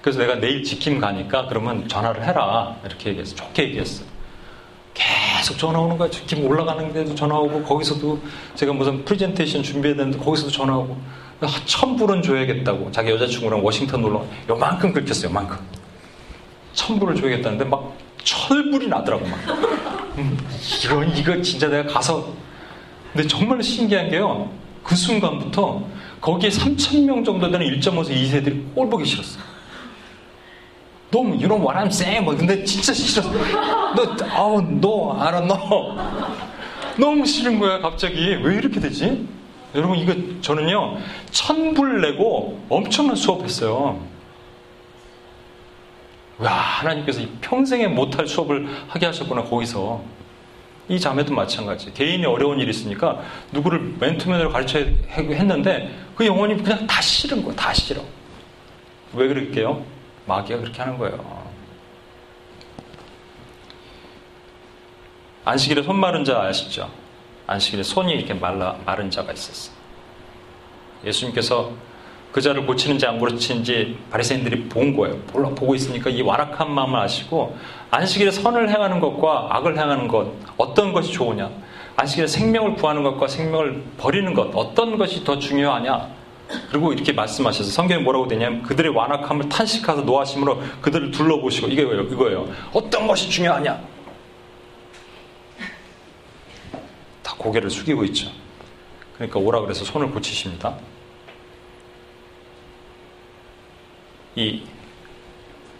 그래서 내가 내일 지킴 가니까 그러면 전화를 해라 이렇게 얘기했어. 좋게 얘기했어. 계속 전화 오는 거야. 지금 올라가는 데도 전화 오고 거기서도 제가 무슨 프리젠테이션 준비해야 되는데 거기서도 전화 오고 천 불은 줘야겠다고 자기 여자친구랑 워싱턴 놀러 요만큼 긁혔어요. 요만큼 천 불을 줘야겠다는데 막 철불이 나더라고 막 음, 이건 이거 진짜 내가 가서 근데 정말 신기한 게요. 그 순간부터 거기에 3천 명 정도 되는 1.5세 2세들이 꼴 보기 싫었어요. 너무 you know 근데 진짜 싫어. 너 아우 너 알아 너 너무 싫은 거야 갑자기 왜 이렇게 되지? 여러분 이거 저는요 천불 내고 엄청난 수업했어요. 와 하나님께서 평생에 못할 수업을 하게 하셨구나 거기서 이 자매도 마찬가지. 개인이 어려운 일이 있으니까 누구를 맨투맨으로 가르쳐야 했는데 그 영혼이 그냥 다 싫은 거야. 다 싫어. 왜 그럴게요? 마귀가 그렇게 하는 거예요. 안식일에 손 마른 자 아시죠? 안식일에 손이 이렇게 말라, 마른 자가 있었어. 예수님께서 그 자를 고치는지 안 고치는지 바리새인들이 본 거예요. 몰라 보고 있으니까 이 완악한 마음을 아시고 안식일에 선을 행하는 것과 악을 행하는 것 어떤 것이 좋으냐? 안식일에 생명을 구하는 것과 생명을 버리는 것 어떤 것이 더 중요하냐? 그리고 이렇게 말씀하셔서 성경에 뭐라고 되냐면 그들의 완악함을 탄식하서 노하심으로 그들을 둘러보시고 이거예요. 이거예요. 어떤 것이 중요하냐? 다 고개를 숙이고 있죠. 그러니까 오라 그래서 손을 고치십니다. 이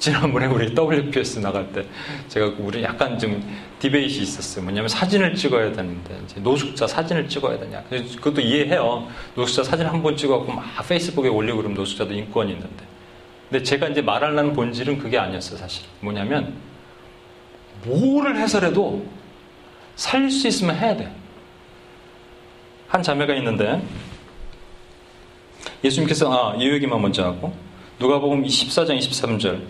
지난번에 우리 WPS 나갈 때 제가 우리 약간 좀 디베이트 있었어요. 뭐냐면 사진을 찍어야 되는데 노숙자 사진을 찍어야 되냐. 그것도 이해해요. 노숙자 사진 한 번 찍어갖고 막 페이스북에 올리고 그러면 노숙자도 인권이 있는데. 근데 제가 이제 말하려는 본질은 그게 아니었어요, 사실. 뭐냐면 뭐를 해서라도 살릴 수 있으면 해야 돼. 한 자매가 있는데 예수님께서 아, 이 얘기만 먼저 하고 누가복음 24장 23절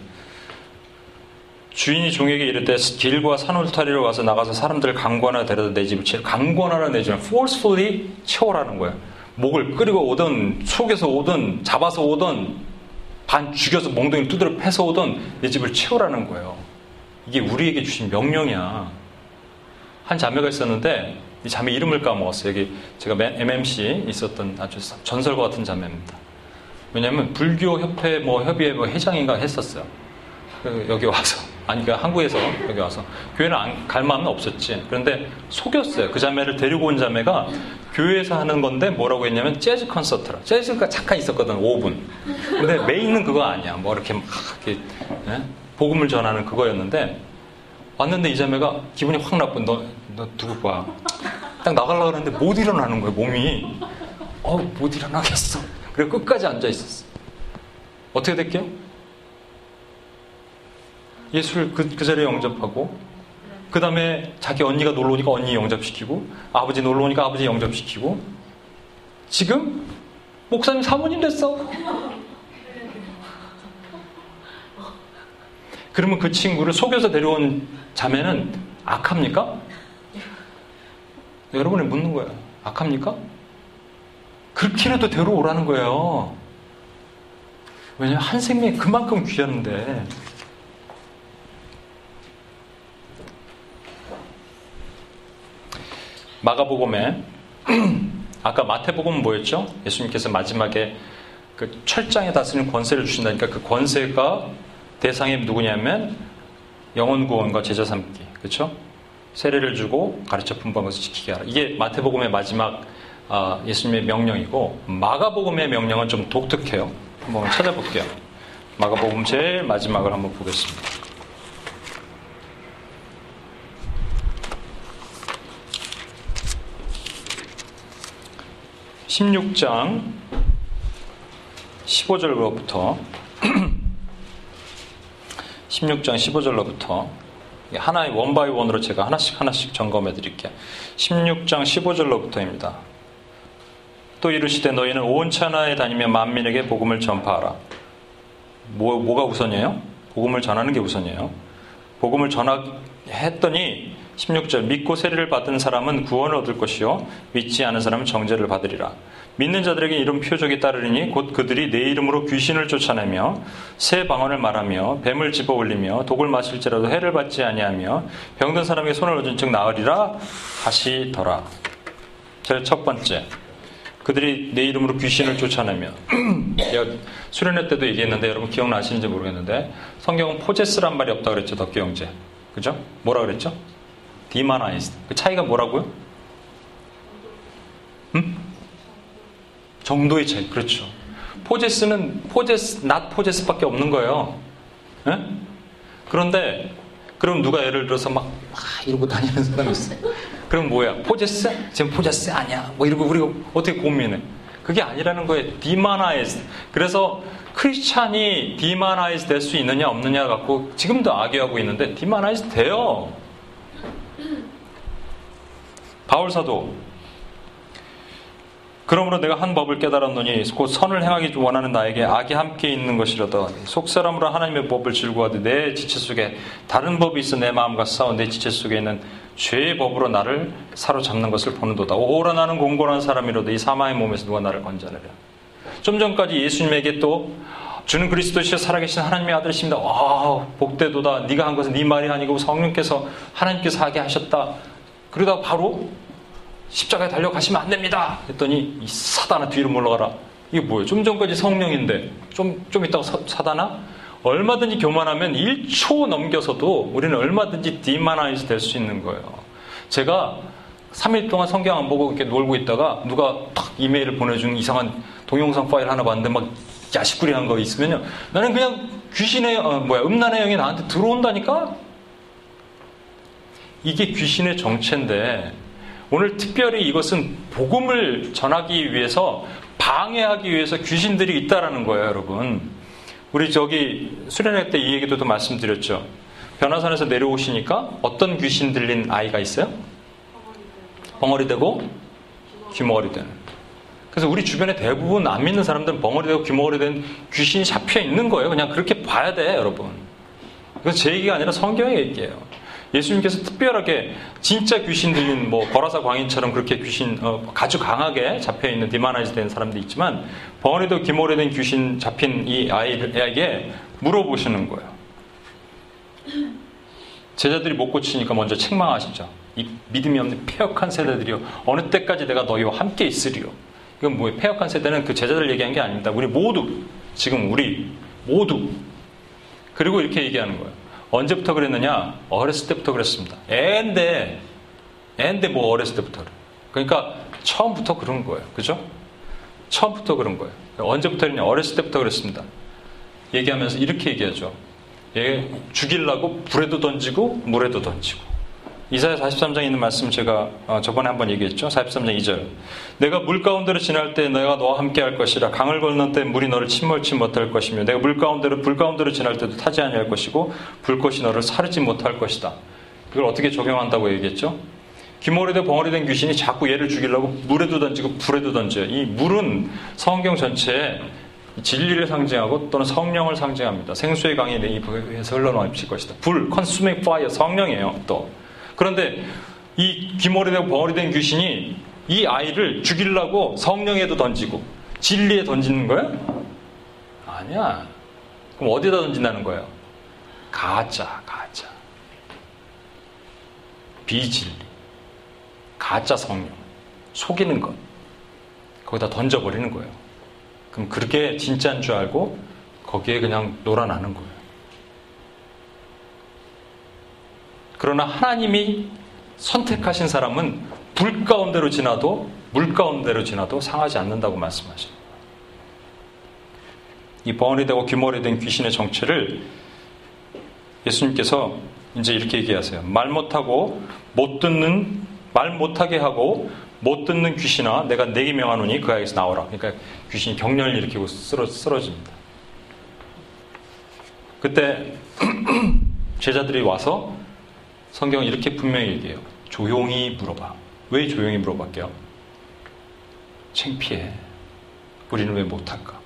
주인이 종에게 이르되 길과 산 울타리로 가서 나가서 사람들을 강권하라 데려다 내 집을 채 강권하라 내 집을 forcefully 채워라는 거예요. 목을 끓이고 오든 속에서 오든 잡아서 오든 반 죽여서 몽둥이 두드려 패서 오든 내 집을 채우라는 거예요. 이게 우리에게 주신 명령이야. 한 자매가 있었는데 이 자매 이름을 까먹었어요. 여기 제가 MMC 있었던 아주 전설과 같은 자매입니다. 왜냐하면 불교 협회 뭐 협의회 뭐 회장인가 했었어요. 그 여기 와서 아니 그러니까 한국에서 여기 와서 교회를 안, 갈 마음은 없었지. 그런데 속였어요. 그 자매를 데리고 온 자매가 교회에서 하는 건데 뭐라고 했냐면 재즈 콘서트라. 재즈가 잠깐 있었거든 5분. 근데 메인은 그거 아니야. 뭐 이렇게 막 이렇게 네? 복음을 전하는 그거였는데 왔는데 이 자매가 기분이 확 나쁜 너, 너 누구 봐. 딱 나가려고 하는데 못 일어나는 거예요 몸이. 어 못 일어나겠어. 그리고 끝까지 앉아 있었어. 어떻게 될게요? 예수를 그, 그 자리에 영접하고, 그 다음에 자기 언니가 놀러 오니까 언니 영접시키고, 아버지 놀러 오니까 아버지 영접시키고, 지금 목사님 사모님 됐어. 그러면 그 친구를 속여서 데려온 자매는 악합니까? 여러분이 묻는 거예요. 악합니까? 그렇게라도 데려오라는 거예요. 왜냐하면 한 생명이 그만큼 귀한데. 마가복음에 아까 마태복음은 뭐였죠? 예수님께서 마지막에 그 철장에 다스리는 권세를 주신다니까 그 권세가 대상이 누구냐면 영원 구원과 제자 삼기 그렇죠? 세례를 주고 가르쳐 분부한 것을 지키게 하라. 이게 마태복음의 마지막 아, 예수님의 명령이고 마가복음의 명령은 좀 독특해요. 한번 찾아볼게요. 마가복음 제일 마지막을 한번 보겠습니다. 16장 15절로부터 16장 15절로부터 하나의 원바이 원으로 제가 하나씩 하나씩 점검해 드릴게요. 16장 15절로부터입니다. 또 이르시되 너희는 온 천하에 다니며 만민에게 복음을 전파하라. 뭐, 뭐가 우선이에요? 복음을 전하는 게 우선이에요. 복음을 전하했더니 16절 믿고 세례를 받은 사람은 구원을 얻을 것이요 믿지 않은 사람은 정죄를 받으리라. 믿는 자들에게 이런 표적이 따르리니 곧 그들이 내 이름으로 귀신을 쫓아내며 새 방언을 말하며 뱀을 집어 올리며 독을 마실지라도 해를 받지 아니하며 병든 사람에게 손을 얻은 즉 나으리라 하시더라. 제일 첫 번째. 그들이 내 이름으로 귀신을 쫓아내며 수련회 때도 얘기했는데 여러분 기억나시는지 모르겠는데 성경은 포제스란 말이 없다 그랬죠 덕기 형제 그죠? 뭐라 그랬죠? demonize 그 차이가 뭐라고요? 음? 정도의 차이 그렇죠 possess는 possess not possess밖에 없는 거예요 에? 그런데 그럼 누가 예를 들어서 막, 막 이러고 다니는 사람이 있어 그럼 뭐야? possess? 지금 possess 아니야. 뭐 이러고 우리가 어떻게 고민해? 그게 아니라는 거예요. demonize. 그래서 크리스찬이 demonize 될 수 있느냐 없느냐 갖고 지금도 악유하고 있는데 demonize 돼요. 바울 사도 그러므로 내가 한 법을 깨달았노니 곧 선을 행하기 원하는 나에게 악이 함께 있는 것이라도 속사람으로 하나님의 법을 즐거워하되 내 지체 속에 다른 법이 있어 내 마음과 싸워 내 지체 속에 있는 죄의 법으로 나를 사로잡는 것을 보는도다. 오라 나는 공고한 사람이로도 이 사마의 몸에서 누가 나를 건져내랴. 좀 전까지 예수님에게 또 주는 그리스도시여 살아계신 하나님의 아들이십니다. 와 복되도다. 네가 한 것은 네 말이 아니고 성령께서 하나님께서 하게 하셨다. 그러다 바로 십자가에 달려가시면 안 됩니다. 했더니 이 사단아 뒤로 물러가라. 이게 뭐예요? 좀 전까지 성령인데 좀, 좀 있다가 사, 사단아? 얼마든지 교만하면 1초 넘겨서도 우리는 얼마든지 demonize 될 수 있는 거예요. 제가 3일 동안 성경 안 보고 이렇게 놀고 있다가 누가 탁 이메일을 보내준 이상한 동영상 파일 하나 봤는데 막 야시꾸리 한 거 있으면요. 나는 그냥 귀신의, 어, 뭐야, 음란의 영이 나한테 들어온다니까? 이게 귀신의 정체인데 오늘 특별히 이것은 복음을 전하기 위해서 방해하기 위해서 귀신들이 있다라는 거예요, 여러분. 우리 저기 수련회 때 이 얘기도 또 말씀드렸죠. 변화산에서 내려오시니까 어떤 귀신 들린 아이가 있어요? 벙어리 되고 귀머거리 되는. 그래서 우리 주변에 대부분 안 믿는 사람들은 벙어리 되고 귀머거리 된 귀신이 잡혀 있는 거예요. 그냥 그렇게 봐야 돼, 여러분. 이건 제 얘기가 아니라 성경의 얘기예요. 예수님께서 특별하게 진짜 귀신 들린 뭐 거라사 광인처럼 그렇게 귀신 어, 아주 강하게 잡혀 있는 demonize 된 사람도 있지만 벙어리도 기모레 된 귀신 잡힌 이 아이에게 물어보시는 거예요. 제자들이 못 고치니까 먼저 책망하시죠. 이 믿음이 없는 폐역한 세대들이요. 어느 때까지 내가 너희와 함께 있으리요. 이건 뭐예요? 폐역한 세대는 그 제자들 얘기한 게 아닙니다. 우리 모두 지금 우리 모두 그리고 이렇게 얘기하는 거예요. 언제부터 그랬느냐? 어렸을 때부터 그랬습니다. 애인데, 애인데 뭐 어렸을 때부터. 그러니까 처음부터 그런 거예요. 그죠? 처음부터 그런 거예요. 언제부터 그랬냐? 어렸을 때부터 그랬습니다. 얘기하면서 이렇게 얘기하죠. 얘 죽이려고 불에도 던지고 물에도 던지고. 이사야 43장에 있는 말씀 제가 어, 저번에 한번 얘기했죠. 43장 2절. 내가 물 가운데로 지날 때 내가 너와 함께 할 것이라 강을 건넌 때 물이 너를 침몰치 못할 것이며 내가 물 가운데로 불 가운데로 지날 때도 타지 아니할 것이고 불꽃이 너를 사르지 못할 것이다. 이걸 어떻게 적용한다고 얘기했죠? 기모리된 벙어리된 귀신이 자꾸 얘를 죽이려고 물에도 던지고 불에도 던져요. 이 물은 성경 전체에 진리를 상징하고 또는 성령을 상징합니다. 생수의 강이 내 입에서 흘러넘칠 것이다. 불, consuming 성령이에요. 또 그런데 이 귀머리되고 벙어리된 귀신이 이 아이를 죽이려고 성령에도 던지고 진리에 던지는 거야? 아니야. 그럼 어디다 던진다는 거예요? 가짜, 가짜. 비진리. 가짜 성령. 속이는 것. 거기다 던져버리는 거예요. 그럼 그렇게 진짜인 줄 알고 거기에 그냥 놀아나는 거예요. 그러나 하나님이 선택하신 사람은 불 가운데로 지나도 물 가운데로 지나도 상하지 않는다고 말씀하십니다. 이 벙어리 되고 귀머리 된 귀신의 정체를 예수님께서 이제 이렇게 얘기하세요. 말 못하고 못 듣는 말 못하게 하고 못 듣는 귀신아 내가 내게 명하노니 그 아이에서 나오라. 그러니까 귀신이 경련을 일으키고 쓰러, 쓰러집니다. 그때 제자들이 와서 성경은 이렇게 분명히 얘기해요. 조용히 물어봐. 왜 조용히 물어볼게요? 창피해. 우리는 왜 못할까?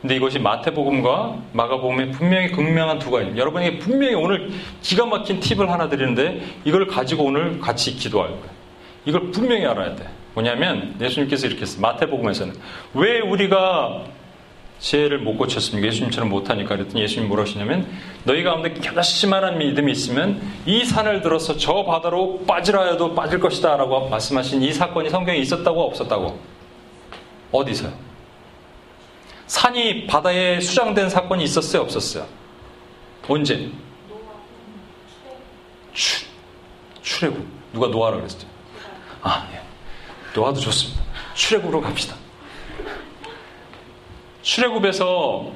근데 이것이 마태복음과 마가복음에 분명히 극명한 두 가지. 여러분에게 분명히 오늘 기가 막힌 팁을 하나 드리는데 이걸 가지고 오늘 같이 기도할 거예요. 이걸 분명히 알아야 돼. 뭐냐면 예수님께서 이렇게 했어요. 마태복음에서는 왜 우리가 지혜를 못 고쳤습니까? 예수님처럼 못하니까 그랬더니 예수님이 뭐라 하시냐면 너희 가운데 결심만한 믿음이 있으면 이 산을 들어서 저 바다로 빠지라 해도 빠질 것이다 라고 말씀하신 이 사건이 성경에 있었다고 없었다고? 어디서요? 산이 바다에 수장된 사건이 있었어요? 없었어요? 언제? 출, 출애굽. 누가 노아라 그랬죠? 아, 예. 노아도 좋습니다. 출애굽으로 갑시다. 출애굽에서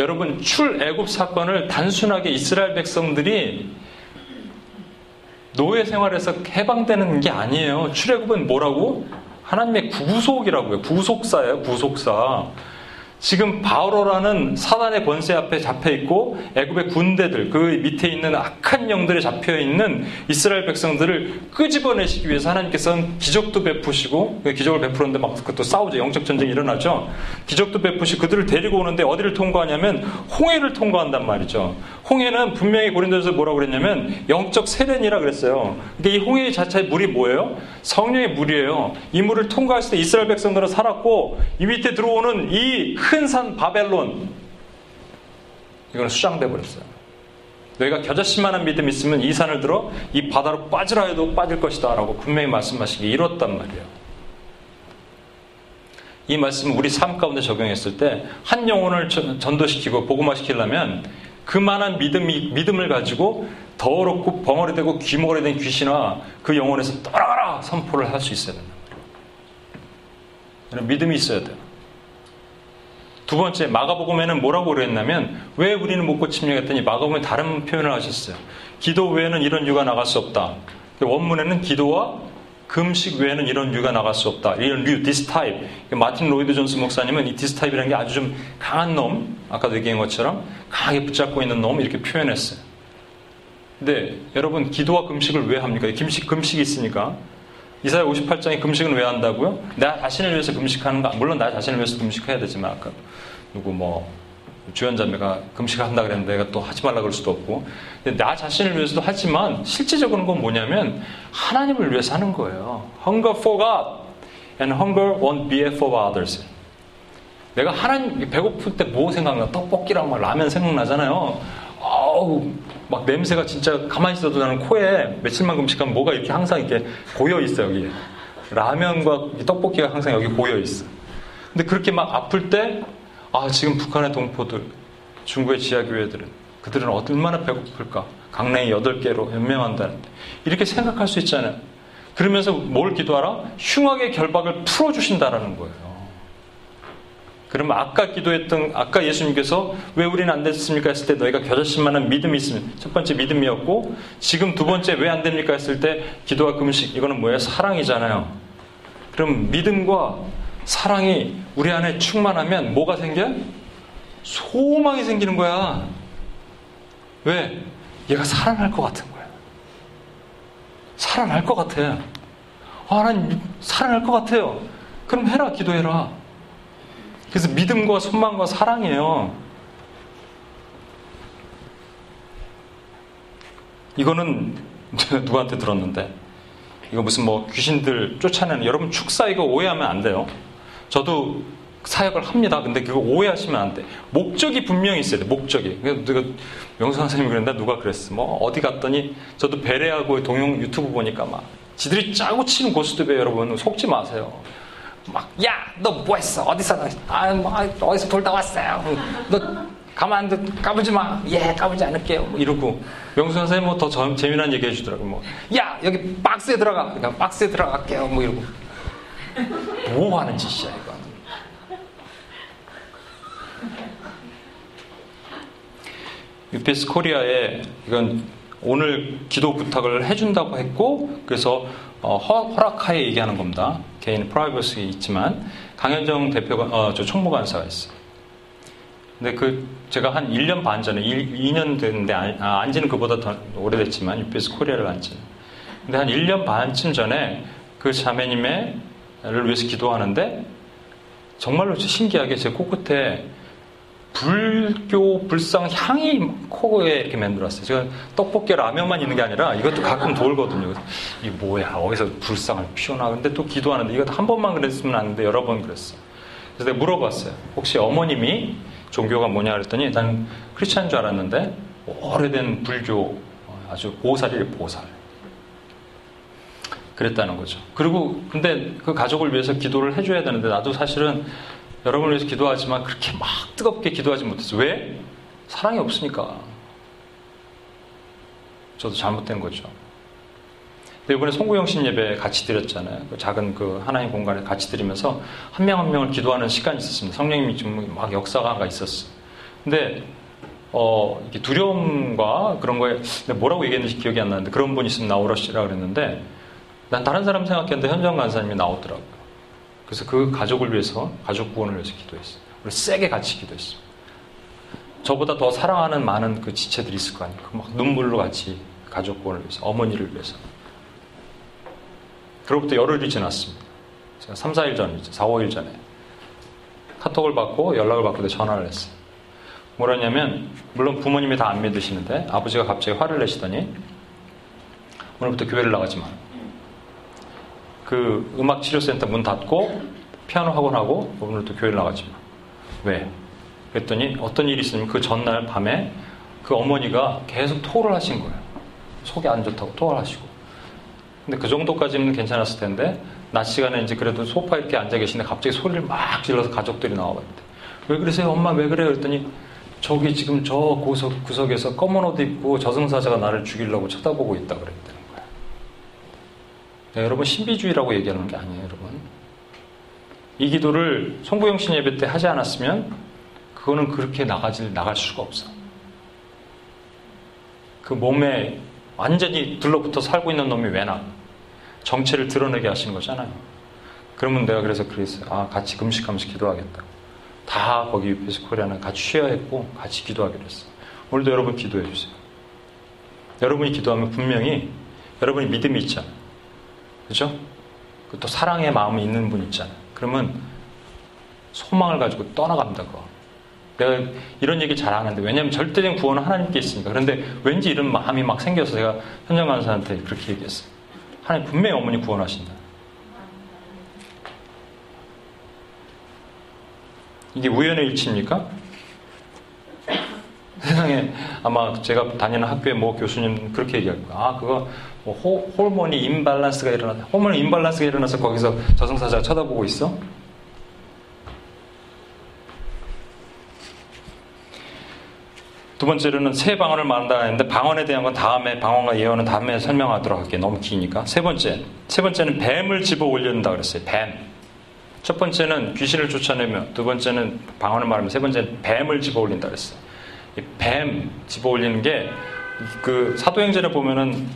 여러분 출애굽 사건을 단순하게 이스라엘 백성들이 노예 생활에서 해방되는 게 아니에요. 출애굽은 뭐라고? 하나님의 구속이라고요. 구속사예요. 구속사. 지금 바오로라는 사단의 권세 앞에 잡혀 있고 애굽의 군대들 그 밑에 있는 악한 영들에 잡혀 있는 이스라엘 백성들을 끄집어내시기 위해서 하나님께서는 기적도 베푸시고 그 기적을 베푸는데 막 그것도 싸우죠. 영적 전쟁이 일어나죠. 기적도 베푸시 그들을 데리고 오는데 어디를 통과하냐면 홍해를 통과한단 말이죠 홍해는 분명히 고린도에서 뭐라고 그랬냐면 영적 세련이라 그랬어요 근데 이 홍해 자체의 물이 뭐예요 성령의 물이에요 이 물을 통과했을 때 이스라엘 백성들은 살았고 이 밑에 들어오는 이 큰 산 바벨론 이거는 수장돼 버렸어요. 너희가 겨자씨만한 믿음 있으면 이 산을 들어 이 바다로 빠지라 해도 빠질 것이다라고 분명히 말씀하시기 이뤘단 말이에요. 이 말씀을 우리 삶 가운데 적용했을 때 한 영혼을 전도시키고 복음화시키려면 그만한 믿음이, 믿음을 가지고 더럽고 벙어리 되고 귀머거리 된 귀신아 그 영혼에서 떠나가라 선포를 할 수 있어야 된다. 믿음이 있어야 돼요. 두 번째 마가복음에는 뭐라고 그랬냐면 왜 우리는 못 고침냐 했더니 마가복음에 다른 표현을 하셨어요. 기도 외에는 이런 유가 나갈 수 없다. 원문에는 기도와 금식 외에는 이런 유가 나갈 수 없다. 이런 류, this type. 마틴 로이드 존스 목사님은 이 this type이라는 게 아주 좀 강한 놈, 아까도 얘기한 것처럼 강하게 붙잡고 있는 놈 이렇게 표현했어요. 근데 여러분 기도와 금식을 왜 합니까? 금식 금식이 있으니까 이사야 58장에 금식은 왜 한다고요? 나 자신을 위해서 금식하는 거 물론 나 자신을 위해서 금식해야 되지만 아까 누구 뭐 주연 자매가 금식한다 그랬는데 내가 또 하지 말라 그럴 수도 없고 나 자신을 위해서도 하지만 실제적으로는 건 뭐냐면 하나님을 위해서 하는 거예요. Hunger for God and hunger on behalf of others. 내가 하나님 배고플 때 뭐 생각나? 떡볶이랑 막 라면 생각나잖아요. 어우 막 냄새가 진짜 가만히 있어도 나는 코에 며칠만 금식하면 뭐가 이렇게 항상 이렇게 고여 있어 여기 라면과 떡볶이가 항상 여기 고여 있어. 근데 그렇게 막 아플 때 아, 지금 북한의 동포들, 중국의 지하교회들은 그들은 얼마나 배고플까? 강냉이 8개로 연명한다는데. 이렇게 생각할 수 있잖아요. 그러면서 뭘 기도하라? 흉악의 결박을 풀어주신다라는 거예요. 그러면 아까 기도했던, 아까 예수님께서 왜 우리는 안 됐습니까? 했을 때 너희가 겨자씨만한 믿음이 있으면 첫 번째 믿음이었고 지금 두 번째 왜 안 됩니까? 했을 때 기도와 금식, 이거는 뭐예요? 사랑이잖아요. 그럼 믿음과 사랑이 우리 안에 충만하면 뭐가 생겨? 소망이 생기는 거야. 왜? 얘가 살아날 것 같은 거야. 살아날 것 같아. 아, 난 살아날 것 같아요. 그럼 해라, 기도해라. 그래서 믿음과 소망과 사랑이에요. 이거는 누구한테 들었는데, 이거 무슨 뭐 귀신들 쫓아내는, 여러분 축사 이거 오해하면 안 돼요. 저도 사역을 합니다. 근데 그거 오해하시면 안 돼. 목적이 분명히 있어야 돼. 목적이. 누가 명수 선생님이 그랬는데 누가 그랬어. 뭐 어디 갔더니 저도 베레하고 동영 유튜브 보니까 막 지들이 짜고 치는 고스톱에 여러분 속지 마세요. 막 야 너 뭐 했어 어디서 아, 뭐, 어디서 돌다 왔어요. 너 가만 안 까부지 마. 예 까부지 않을게요. 뭐 이러고 명수 선생님 뭐 더 재미난 얘기 해주더라고. 뭐야 여기 박스에 들어가. 그러니까 박스에 들어갈게요. 뭐 이러고. 뭐 하는 짓이야, 이거. 유피스 코리아에 이건 오늘 기도 부탁을 해준다고 했고, 그래서 어, 허락하에 얘기하는 겁니다. 개인 프라이버시 있지만, 강현정 대표가, 어, 저 총무관사가 있어요. 근데 그, 제가 한 1년 반 전에, 2, 년 됐는데, 아, 안지는 그보다 더 오래됐지만, UPS Korea를 안지는. 근데 한 1년 반쯤 전에 그 자매님의 를 위해서 기도하는데 정말로 신기하게 제 코끝에 불교 불상 향이 코에 이렇게 맡았어요. 제가 떡볶이 라면만 있는 게 아니라 이것도 가끔 돌거든요. 이 뭐야 어디서 불상을 피워나 근데 또 기도하는데 이것도 한 번만 그랬으면 안 돼 여러 번 그랬어. 그래서 내가 물어봤어요. 혹시 어머님이 종교가 뭐냐 그랬더니 난 크리스찬 줄 알았는데 오래된 불교 아주 보살이래 보살. 그랬다는 거죠. 그리고 근데 그 가족을 위해서 기도를 해줘야 되는데 나도 사실은 여러분을 위해서 기도하지만 그렇게 막 뜨겁게 기도하지 못했어. 왜? 사랑이 없으니까. 저도 잘못된 거죠. 근데 이번에 송구영신 예배 같이 드렸잖아요. 그 작은 그 하나님 공간에 같이 드리면서 한 명한 한 명을 기도하는 시간이 있었습니다. 성령님이 좀막 역사가 있었어. 근데 어, 이게 두려움과 그런 거에 뭐라고 얘기했는지 기억이 안 나는데 그런 분 있으면 나오라시라 그랬는데 난 다른 사람 생각했는데 현정 간사님이 나오더라고요. 그래서 그 가족을 위해서, 가족 구원을 위해서 기도했어요. 우리 세게 같이 기도했습니다. 저보다 더 사랑하는 많은 그 지체들이 있을 거 아니에요. 막 눈물로 같이 가족권을 위해서, 어머니를 위해서. 그로부터 열흘이 지났습니다. 제가 3, 4일 전이죠. 4, 5일 전에. 카톡을 받고 연락을 받고 전화를 했어요. 뭐라냐면, 물론 부모님이 다 안 믿으시는데, 아버지가 갑자기 화를 내시더니, 오늘부터 교회를 나가지 마. 그 음악 치료센터 문 닫고, 피아노 학원하고, 오늘부터 교회를 나가지 마. 왜? 그랬더니 어떤 일이 있으면 그 전날 밤에 그 어머니가 계속 토를 하신 거예요. 속이 안 좋다고 토를 하시고. 근데 그 정도까지는 괜찮았을 텐데, 낮 시간에 이제 그래도 소파 이렇게 앉아 계시는데 갑자기 소리를 막 질러서 가족들이 나와봤대. 왜 그러세요? 엄마 왜 그래요? 그랬더니 저기 지금 저 구석, 구석에서 검은 옷 입고 저승사자가 나를 죽이려고 쳐다보고 있다 그랬다 네, 여러분 신비주의라고 얘기하는 게 아니에요, 여러분. 이 기도를 송부영신 예배 때 하지 않았으면 그거는 그렇게 나가질 나갈 수가 없어. 그 몸에 완전히 들러붙어 살고 있는 놈이 왜 나? 정체를 드러내게 하신 거잖아요. 그러면 내가 그래서 그랬어요. 아, 같이 금식하면서 기도하겠다. 다 거기 유피스 코리아는 같이 쉬어야 했고, 같이 기도하기로 했어요. 오늘도 여러분 기도해 주세요. 여러분이 기도하면 분명히 여러분이 믿음이 있잖아요. 그죠? 또 사랑의 마음이 있는 분 있잖아요. 그러면 소망을 가지고 떠나갑니다, 그거. 내가 이런 얘기 잘 안 하는데, 왜냐면 절대적인 구원은 하나님께 있으니까. 그런데 왠지 이런 마음이 막 생겨서 제가 현장 간사한테 그렇게 얘기했어요. 하나님 분명히 어머니 구원하신다. 이게 우연의 일치입니까? 세상에 아마 제가 다니는 학교에 뭐 교수님 그렇게 얘기할 거야. 아, 그거 뭐 호, 호르몬이 임발란스가 일어나서, 호르몬 임발란스가 일어나서 거기서 저승사자가 쳐다보고 있어? 두 번째로는 세 방언을 말한다 했는데 방언에 대한 건 다음에 방언과 예언은 다음에 설명하도록 할게요. 너무 기니까. 세 번째. 세 번째는 뱀을 집어 올린다 그랬어요. 뱀. 첫 번째는 귀신을 쫓아내며 두 번째는 방언을 말하면 세 번째는 뱀을 집어 올린다 그랬어요. 뱀 집어 올리는 게 그 사도행전에 보면은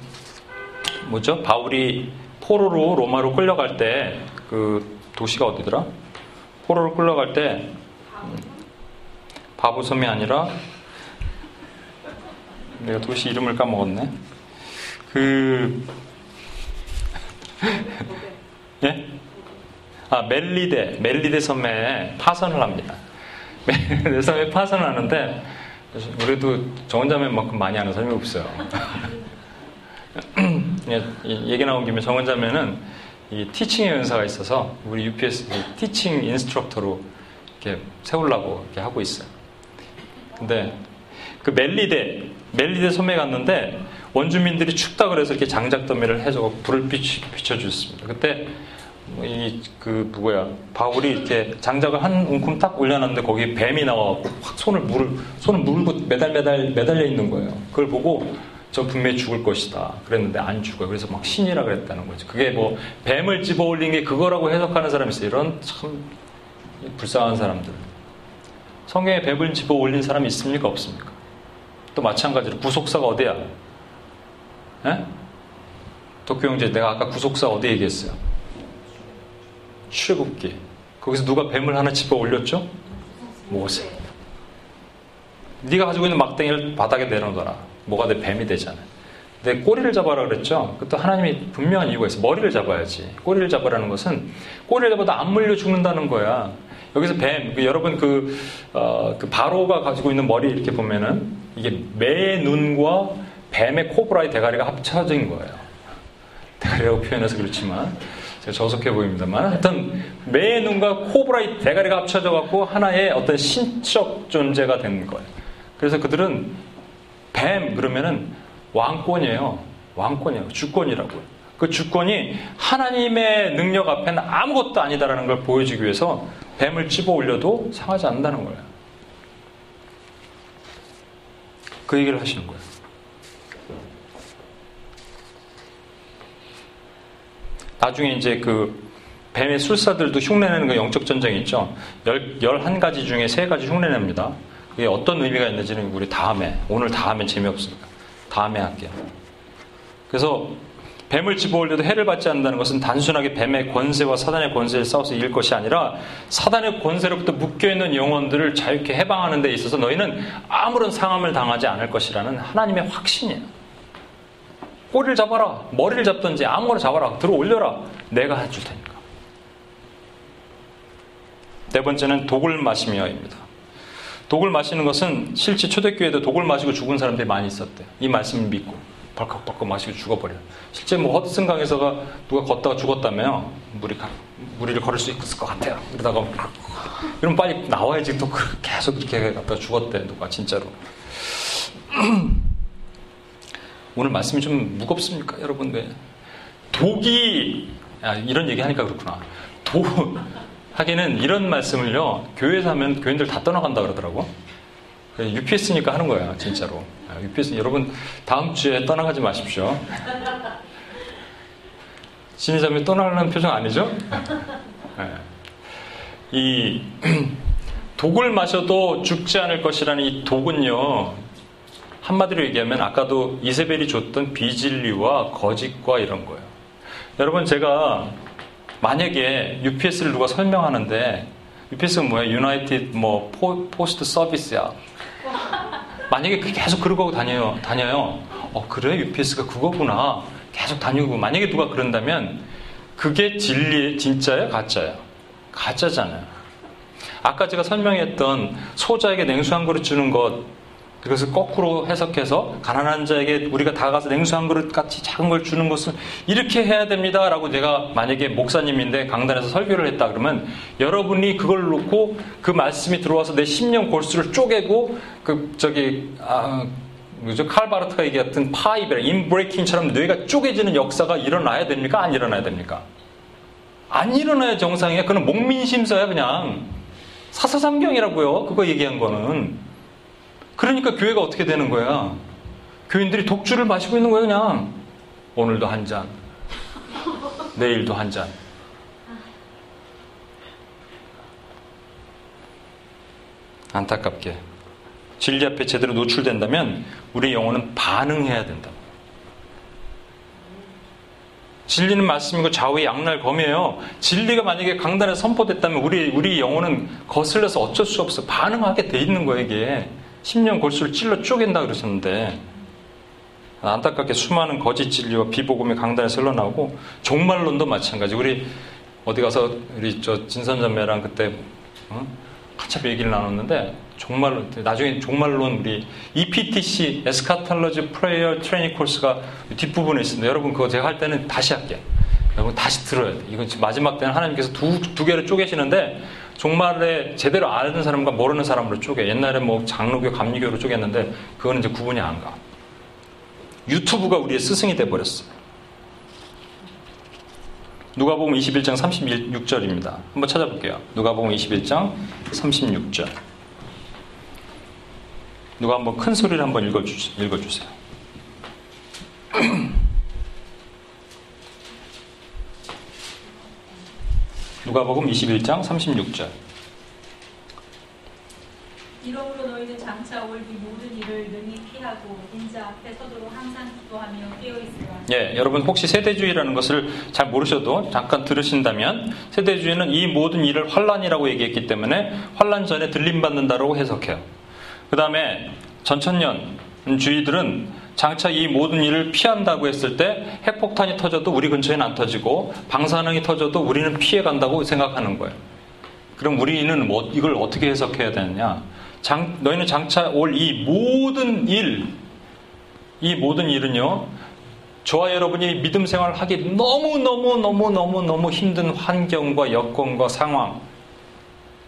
뭐죠? 바울이 포로로 로마로 끌려갈 때 그 도시가 어디더라? 포로로 끌려갈 때 바보섬이 아니라 내가 도시 이름을 까먹었네. 그, 예? 아, 멜리데, 멜리데 섬에 파선을 합니다. 멜리데 섬에 파선을 하는데, 우리도 정원자매만큼 많이 아는 사람이 없어요. 예, 얘기 나온 김에 정원자매는 이 teaching의 은사가 있어서 우리 UPS 티칭 인스트럭터로 이렇게 세우려고 이렇게 하고 있어요. 근데 그 멜리데 멜리데 섬에 갔는데 원주민들이 춥다 그래서 이렇게 장작 더미를 해서 불을 비추, 비춰주셨습니다. 그때 이그 누구야 바울이 이렇게 장작을 한 움큼 딱 올려놨는데 거기 뱀이 나와갖고 확 손을 물 손을 물고 매달 매달 매달려 있는 거예요. 그걸 보고 저 분명히 죽을 것이다. 그랬는데 안 죽어요. 그래서 막 신이라 그랬다는 거죠. 그게 뭐 뱀을 집어 올린 게 그거라고 해석하는 사람이 있어요. 이런 참 불쌍한 사람들. 성경에 뱀을 집어 올린 사람이 있습니까? 없습니까? 또 마찬가지로 구속사가 어디야? 에? 도쿄 형제 내가 아까 구속사 어디 얘기했어요? 출애굽기. 거기서 누가 뱀을 하나 집어 올렸죠? 모세. 네가 가지고 있는 막댕이를 바닥에 내려놓아라. 뭐가 내 뱀이 되잖아. 내 꼬리를 잡아라 그랬죠? 그것도 하나님이 분명한 이유가 있어. 머리를 잡아야지. 꼬리를 잡으라는 것은 꼬리를 잡아도 안 물려 죽는다는 거야. 여기서 뱀, 그 여러분 그, 어, 그 바로가 가지고 있는 머리 이렇게 보면은 이게 매 눈과 뱀의 코브라의 대가리가 합쳐진 거예요. 대가리라고 표현해서 그렇지만 제가 저속해 보입니다만 하여튼 매 눈과 코브라의 대가리가 합쳐져 갖고 하나의 어떤 신적 존재가 된 거예요. 그래서 그들은 뱀 그러면은 왕권이에요. 왕권이에요. 주권이라고요. 그 주권이 하나님의 능력 앞에는 아무것도 아니다라는 걸 보여주기 위해서 뱀을 집어 올려도 상하지 않는다는 거예요. 그 얘기를 하시는 거예요. 나중에 이제 그 뱀의 술사들도 흉내내는 그 영적 전쟁이 있죠. 열, 열한 가지 중에 세 가지 흉내냅니다. 그게 어떤 의미가 있는지는 우리 다음에, 오늘 다음에 재미없으니까. 다음에 할게요. 그래서 뱀을 집어올려도 해를 받지 않는다는 것은 단순하게 뱀의 권세와 사단의 권세를 싸워서 이길 것이 아니라 사단의 권세로부터 묶여있는 영혼들을 자유케 해방하는 데 있어서 너희는 아무런 상함을 당하지 않을 것이라는 하나님의 확신이에요. 꼬리를 잡아라. 머리를 잡든지 아무거나 잡아라. 들어 올려라. 내가 해줄 테니까. 네 번째는 독을 마시며입니다. 독을 마시는 것은 실제 초대교회도 독을 마시고 죽은 사람들이 많이 있었대요. 이 말씀을 믿고. 벌컥벌컥 마시고 죽어버려요. 실제 뭐 허드슨 강에서가 누가 걷다가 죽었다며 물이 무리를 걸을 수 있을 것 같아요. 그러다가 그럼 빨리 나와야지 또그 계속 이렇게 갔다가 죽었대 누가 진짜로. 오늘 말씀이 좀 무겁습니까, 여러분? 왜 독이 아, 이런 얘기 하니까 그렇구나. 독 하기는 이런 말씀을요 교회에서 하면 교인들 다 떠나간다 그러더라고. UPS니까 하는 거예요, 진짜로. UPS 여러분 다음 주에 떠나가지 마십시오. 신이자매 떠나는 표정 아니죠? 네. 이 독을 마셔도 죽지 않을 것이라는 이 독은요 한마디로 얘기하면 아까도 이세벨이 줬던 비진리와 거짓과 이런 거예요. 여러분 제가 만약에 UPS를 누가 설명하는데 UPS가 뭐야? United 뭐 Po, Post Service야. 만약에 계속 그러고 다녀요. 다녀요. 어, 그래? UPS가 그거구나. 계속 다니고. 만약에 누가 그런다면 그게 진리, 진짜야? 가짜야? 가짜잖아요. 아까 제가 설명했던 소자에게 냉수 한 그릇 주는 것, 그것을 거꾸로 해석해서 가난한 자에게 우리가 다가가서 냉수 한 그릇 같이 작은 걸 주는 것은 이렇게 해야 됩니다라고 내가 만약에 목사님인데 강단에서 설교를 했다 그러면 여러분이 그걸 놓고 그 말씀이 들어와서 내 심령 골수를 쪼개고 그 저기 아 그죠 칼바르트가 얘기했던 파이베 인브레이킹처럼 뇌가 쪼개지는 역사가 일어나야 됩니까? 안 일어나야 됩니까? 안 일어나야 정상이야. 그건 목민심서야 그냥 사사삼경이라고요. 그거 얘기한 거는 그러니까 교회가 어떻게 되는 거야? 교인들이 독주를 마시고 있는 거야, 그냥. 오늘도 한 잔. 내일도 한 잔. 안타깝게. 진리 앞에 제대로 노출된다면 우리 영혼은 반응해야 된다. 진리는 말씀이고 좌우의 양날 검이에요. 진리가 만약에 강단에 선포됐다면 우리 우리 영혼은 거슬려서 어쩔 수 없어 반응하게 돼 있는 거예요, 이게. 10년 골수를 찔러 쪼갠다 그러셨는데 안타깝게 수많은 거짓 진리와 비복음이 강단에 흘러나오고 종말론도 마찬가지. 우리 어디 가서 우리 저 진선전매랑 그때 어? 한참 얘기를 나눴는데 종말론 나중에 종말론 우리 EPTC 에스카탈러지 프레이어 트레이닝 코스가 뒷부분에 있습니다. 여러분 그거 제가 할 때는 다시 할게. 여러분 다시 들어야 돼. 이건 마지막 때는 하나님께서 두, 두 개를 쪼개시는데 종말에 제대로 아는 사람과 모르는 사람으로 쪼개. 옛날에 뭐 장로교, 감리교로 쪼갰는데 그거는 이제 구분이 안 가. 유튜브가 우리의 스승이 돼 버렸어. 누가복음 21장 36절입니다. 한번 찾아볼게요. 누가복음 21장 36절. 누가 한번 큰 소리를 한번 읽어주세요. 읽어주세요. 누가복음 21장 36절. 이러므로 너희는 장차 올 이 모든 일을 능히 피하고 인자 앞에 서도록 항상 기도하며 깨어 있으라. 예, 여러분 혹시 세대주의라는 것을 잘 모르셔도 잠깐 들으신다면 세대주의는 이 모든 일을 환란이라고 얘기했기 때문에 환란 전에 들림 받는다라고 해석해요. 그다음에 전천년 주의들은 장차 이 모든 일을 피한다고 했을 때 핵폭탄이 터져도 우리 근처에는 안 터지고 방사능이 터져도 우리는 피해 간다고 생각하는 거예요. 그럼 우리는 뭐 이걸 어떻게 해석해야 되느냐? 장, 너희는 장차 올 이 모든 일, 이 모든 일은요, 저와 여러분이 믿음 생활을 하기 너무너무너무너무너무 힘든 환경과 여건과 상황,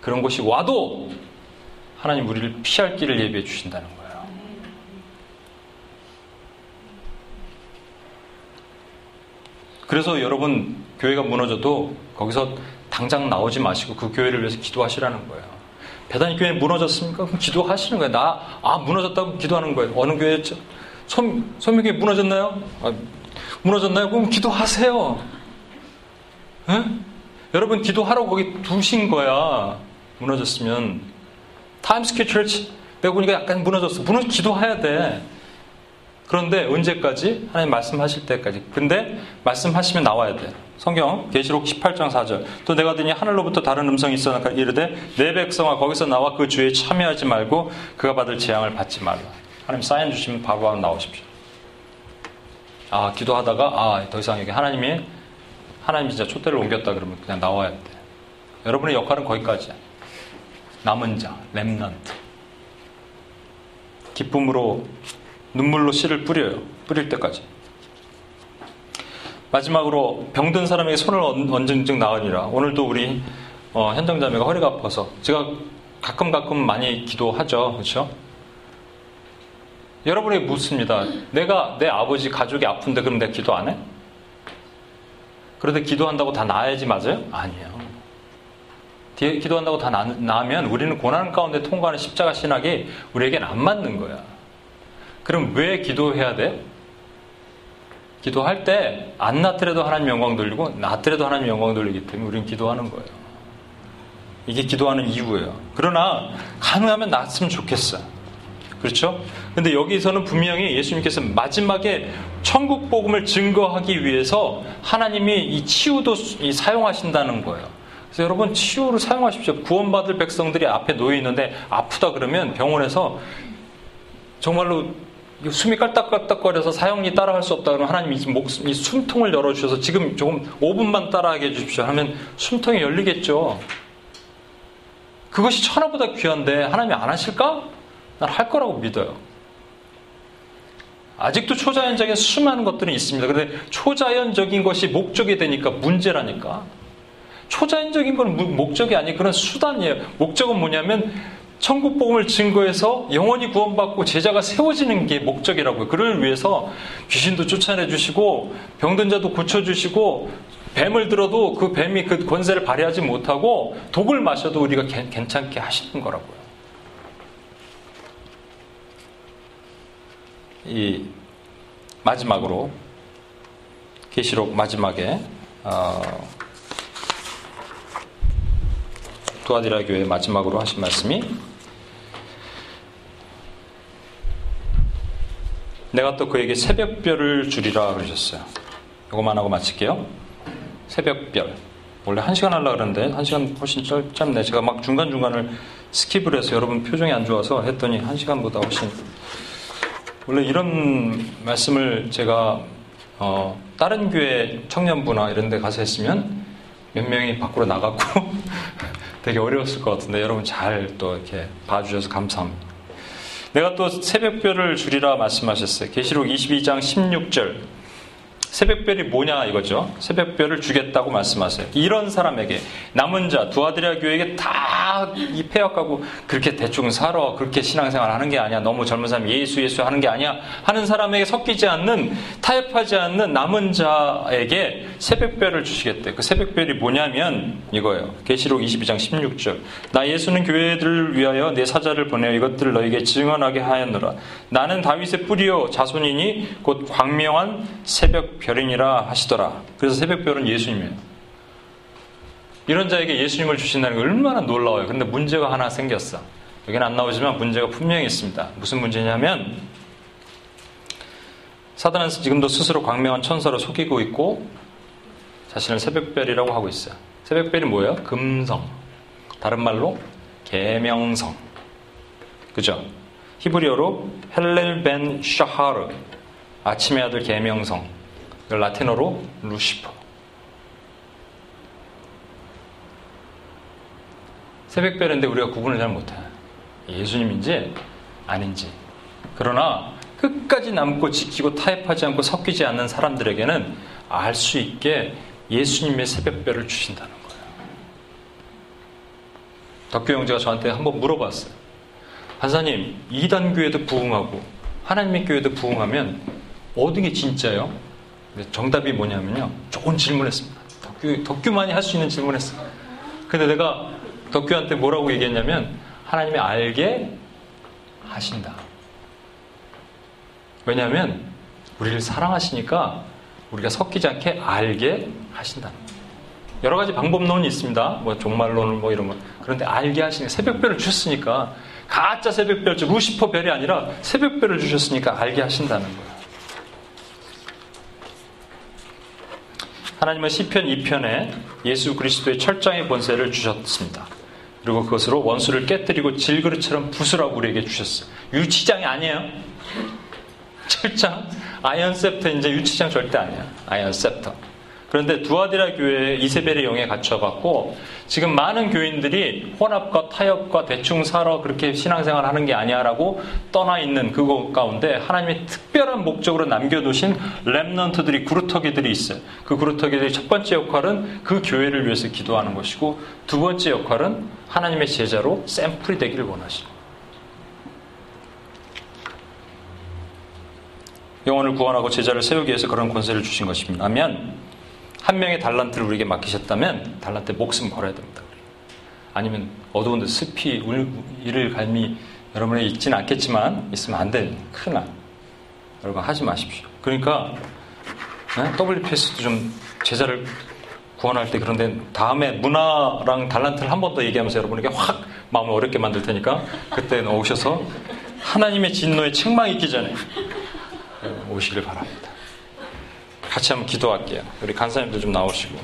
그런 것이 와도 하나님 우리를 피할 길을 예비해 주신다는 거예요. 그래서 여러분 교회가 무너져도 거기서 당장 나오지 마시고 그 교회를 위해서 기도하시라는 거예요. 배단이 교회 무너졌습니까? 그럼 기도하시는 거예요. 나, 아, 무너졌다고 기도하는 거예요. 어느 교회였죠? 손, 손명교회 무너졌나요? 아, 무너졌나요? 그럼 기도하세요. 에? 여러분, 기도하라고 거기 두신 거야. 무너졌으면. 타임스퀘 철치, 내가 보니까 약간 무너졌어. 무너 기도해야 돼. 그런데 언제까지? 하나님 말씀하실 때까지. 근데 말씀하시면 나와야 돼. 성경 계시록 18장 4절. 또 내가 드니 하늘로부터 다른 음성이 있어 이르되 내 백성아 거기서 나와 그 주에 참여하지 말고 그가 받을 재앙을 받지 말라. 하나님 사인 주시면 바로바로 나오십시오. 아 기도하다가 아 더 이상 여기 하나님이 하나님 진짜 촛대를 옮겼다 그러면 그냥 나와야 돼. 여러분의 역할은 거기까지야. 남은 자, 렘넌트. 기쁨으로 눈물로 씨를 뿌려요. 뿌릴 때까지. 마지막으로 병든 사람에게 손을 얹은 나으니라. 오늘도 우리 어, 현정자매가 허리가 아파서 제가 가끔 가끔 많이 기도하죠. 그렇죠? 여러분에게 묻습니다. 내가 내 아버지 가족이 아픈데 그럼 내가 기도 안 해? 그런데 기도한다고 다 나아야지 맞아요? 아니에요. 기도한다고 다 나으면 우리는 고난 가운데 통과하는 십자가 신학이 우리에게는 안 맞는 거야. 그럼 왜 기도해야 돼? 기도할 때 안 나더라도 하나님 영광 돌리고 나더라도 하나님 영광 돌리기 때문에 우리는 기도하는 거예요. 이게 기도하는 이유예요. 그러나 가능하면 낫으면 좋겠어. 그렇죠? 근데 여기서는 분명히 예수님께서 마지막에 천국 복음을 증거하기 위해서 하나님이 이 치유도 사용하신다는 거예요. 그래서 여러분 치유를 사용하십시오. 구원받을 백성들이 앞에 놓여 있는데 아프다 그러면 병원에서 정말로 숨이 깔딱깔딱거려서 사형리 따라할 수 없다 그러면 하나님 이 목, 이 숨통을 열어주셔서 지금 조금 5분만 따라하게 해주십시오 하면 숨통이 열리겠죠. 그것이 천하보다 귀한데 하나님이 안 하실까? 난 할 거라고 믿어요. 아직도 초자연적인 수많은 것들이 있습니다. 그런데 초자연적인 것이 목적이 되니까 문제라니까. 초자연적인 건 목적이 아니 그런 수단이에요. 목적은 뭐냐면 천국 복음을 증거해서 영원히 구원받고 제자가 세워지는 게 목적이라고요. 그를 위해서 귀신도 쫓아내 주시고 병든 자도 고쳐 주시고 뱀을 들어도 그 뱀이 그 권세를 발휘하지 못하고 독을 마셔도 우리가 괜찮게 하시는 거라고요. 이 마지막으로 계시록 마지막에 어, 두아디라 교회 마지막으로 하신 말씀이 내가 또 그에게 새벽별을 주리라 그러셨어요. 이거만 하고 마칠게요. 새벽별. 원래 한 시간 하려고 그러는데 한 시간 훨씬 짧네. 제가 막 중간중간을 skip을 해서 여러분 표정이 안 좋아서 했더니 한 시간보다 훨씬. 원래 이런 말씀을 제가 어, 다른 교회 청년부나 이런 데 가서 했으면 몇 명이 밖으로 나갔고 되게 어려웠을 것 같은데 여러분 잘 또 이렇게 봐주셔서 감사합니다. 내가 또 새벽별을 주리라 말씀하셨어요. 계시록 22장 16절. 새벽별이 뭐냐 이거죠. 새벽별을 주겠다고 말씀하세요. 이런 사람에게 남은 자 두아드리아 교회에게 다 이 폐역하고 그렇게 대충 살아 그렇게 신앙생활 하는 게 아니야. 너무 젊은 사람 예수 예수 하는 게 아니야. 하는 사람에게 섞이지 않는 타협하지 않는 남은 자에게 새벽별을 주시겠대. 그 새벽별이 뭐냐면 이거예요. 계시록 22장 16절. 나 예수는 교회들을 위하여 내 사자를 보내어 이것들을 너에게 증언하게 하였노라. 나는 다윗의 뿌리요 자손이니 곧 광명한 새벽 별이니라 하시더라. 그래서 새벽별은 예수님이에요. 이런 자에게 예수님을 주신다는 게 얼마나 놀라워요. 근데 문제가 하나 생겼어. 여기는 안 나오지만 문제가 분명히 있습니다. 무슨 문제냐면 사단은 지금도 스스로 광명한 천사로 속이고 있고 자신을 새벽별이라고 하고 있어요. 새벽별이 뭐예요? 금성. 다른 말로 계명성. 그죠? 히브리어로 헬렐 벤 샤하르. 아침의 아들 계명성. 라틴어로 루시퍼. 새벽별인데 우리가 구분을 잘 못해. 예수님인지 아닌지. 그러나 끝까지 남고 지키고 타협하지 않고 섞이지 않는 사람들에게는 알 수 있게 예수님의 새벽별을 주신다는 거예요. 덕교 형제가 저한테 한번 물어봤어요. 한사님, 이단 교회도 부흥하고 하나님의 교회도 부흥하면 어느 게 진짜요? 정답이 뭐냐면요. 좋은 질문했습니다. 덕규, 덕규만이 할 수 있는 질문했어요. 근데 내가 덕규한테 뭐라고 얘기했냐면 하나님이 알게 하신다. 왜냐하면 우리를 사랑하시니까 우리가 섞이지 않게 알게 하신다. 여러 가지 방법론이 있습니다. 뭐 종말론을 뭐 이런 거. 그런데 알게 하시는 새벽별을 주셨으니까 가짜 새벽별, 루시퍼 별이 아니라 새벽별을 주셨으니까 알게 하신다는 거예요. 하나님은 시편 2편에 예수 그리스도의 철장의 권세를 주셨습니다. 그리고 그것으로 원수를 깨뜨리고 질그릇처럼 부수라고 우리에게 주셨어요. 유치장이 아니에요. 철장, iron scepter 이제 유치장 절대 아니야. iron scepter. 그런데 두아디라 교회에 이세벨의 영에 갇혀갖고 지금 많은 교인들이 혼합과 타협과 대충 살아 그렇게 신앙생활 하는 게 아니야라고 떠나 있는 그거 가운데 하나님이 특별한 목적으로 남겨두신 remnant들이 그루터기들이 있어요. 그 그루터기들의 첫 번째 역할은 그 교회를 위해서 기도하는 것이고 두 번째 역할은 하나님의 제자로 샘플이 되기를 원하십니다. 영혼을 구원하고 제자를 세우기 위해서 그런 권세를 주신 것입니다. 하면 한 명의 달란트를 우리에게 맡기셨다면 달란트 목숨 걸어야 됩니다. 아니면 어두운 데 습히 이를 갈미 여러분에 있지는 않겠지만 있으면 안 돼. 큰일 나. 여러분 하지 마십시오. 그러니까 네? WPS도 좀 제자를 구원할 때 그런데 다음에 문화랑 달란트를 한 번 더 얘기하면서 여러분에게 확 마음을 어렵게 만들 테니까 그때 오셔서 하나님의 진노에 책망 있기 전에 오시길 바랍니다. 같이 한번 기도할게요. 우리 간사님도 좀 나오시고.